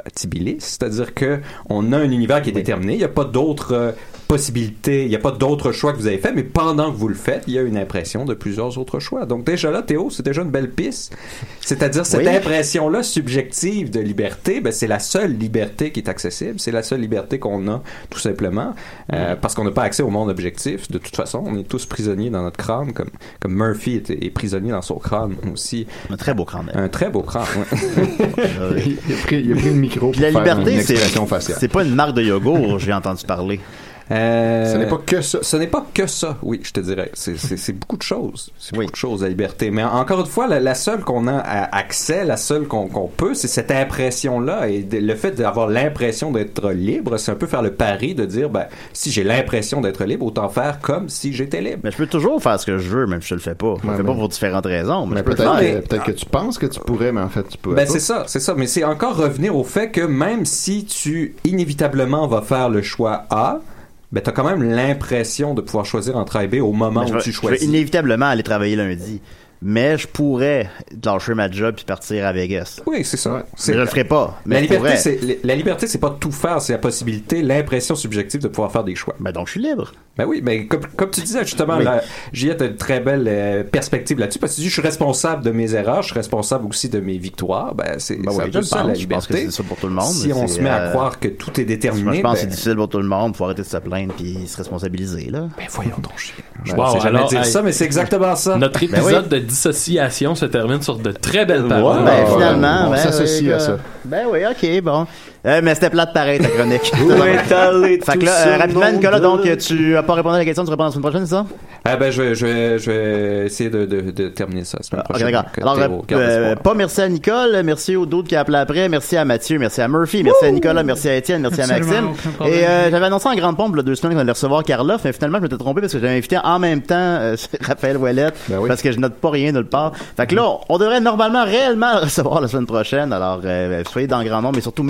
compatibiliste, c'est-à-dire que on a un univers qui est déterminé, il n'y a pas d'autres euh, possibilités, il n'y a pas d'autres choix que vous avez fait, mais pendant que vous le faites, il y a une impression de plusieurs autres choix. Donc déjà là, Théo, c'est déjà une belle piste. C'est-à-dire cette Oui. impression-là subjective de liberté, ben, c'est la seule liberté qui est accessible, c'est la seule liberté qu'on a, tout simplement, euh, parce qu'on n'a pas accès au monde objectif. De toute façon, on est tous prisonniers dans notre crâne, comme, comme Murphy est, est prisonnier dans son crâne aussi. Un très beau crâne. Un très beau crâne, ouais. il, a pris, il a pris le micro pour Puis la faire liberté, faciale. c'est pas une marque de yogourt, j'ai entendu parler. Euh, Ce n'est pas que ça. Ce n'est pas que ça, oui, je te dirais. C'est- C'est c'est beaucoup de choses. C'est beaucoup de choses, la liberté. Mais encore une fois, la, la seule qu'on a à- accès, la seule qu'on qu'on peut, c'est cette impression-là. Et de- le fait d'avoir l'impression d'être libre, c'est un peu faire le pari de dire, ben, si j'ai l'impression d'être libre, autant faire comme si j'étais libre. Mais je peux toujours faire ce que je veux, même si je le fais pas. Je le fais pas pour différentes raisons. Mais, peux peut-être faire. que, peut-être que tu penses que tu pourrais, mais en fait, tu pourrais Ben pas. c'est ça, c'est ça. Mais c'est encore revenir au fait que même si tu inévitablement vas faire le choix A, ben t'as quand même l'impression de pouvoir choisir entre A et B au moment je où vais- tu je vais choisis. inévitablement aller travailler lundi. Mais je pourrais lâcher ma job puis partir à Vegas. Oui, c'est ça. Mais je le ferai pas. Mais la liberté, c'est la liberté, c'est pas tout faire, c'est la possibilité, l'impression subjective de pouvoir faire des choix. Ben donc je suis libre. Ben oui, mais comme, comme tu disais justement, Oui. Juliette a une très belle euh, perspective là-dessus parce que tu dis je suis responsable de mes erreurs, je suis responsable aussi de mes victoires. Ben c'est Ben oui, je ça pense. la Je pense que liberté. c'est ça pour tout le monde. Si on se met à euh, croire que tout est déterminé, Moi, je pense que ben- c'est difficile pour tout le monde. Faut arrêter de se plaindre puis se responsabiliser là. Ben voyons donc, Je sais jamais dire ça, mais c'est exactement ça. Notre Ben épisode oui. de dissociation se termine sur de très belles paroles. Ben finalement, on ben, s'associe oui, à ça. Ben oui, ok, bon. Euh, mais c'était plate pareil ta chronique. Allé fait que là, euh, rapidement? Nicolas, donc tu as pas répondu à la question, tu réponds la semaine prochaine, c'est ça? Ah ben je vais, je vais, je vais essayer de, de, de terminer ça la semaine Ok, prochaine. d'accord. Donc, Alors, euh, pas merci à Nicole, merci aux d'autres qui a appelé après, merci à Mathieu, merci à Murphy, merci à Nicolas, merci à Étienne, merci Absolument, à Maxime. Et euh, j'avais annoncé en grande pompe là, deux semaines qu'on allait recevoir Karloff, mais finalement je m'étais trompé parce que j'avais invité en même temps euh, Raphaël Ouellette parce que je note pas rien nulle part. Fait que là, on devrait normalement réellement le recevoir la semaine prochaine. Alors euh, soyez dans le grand nombre, mais surtout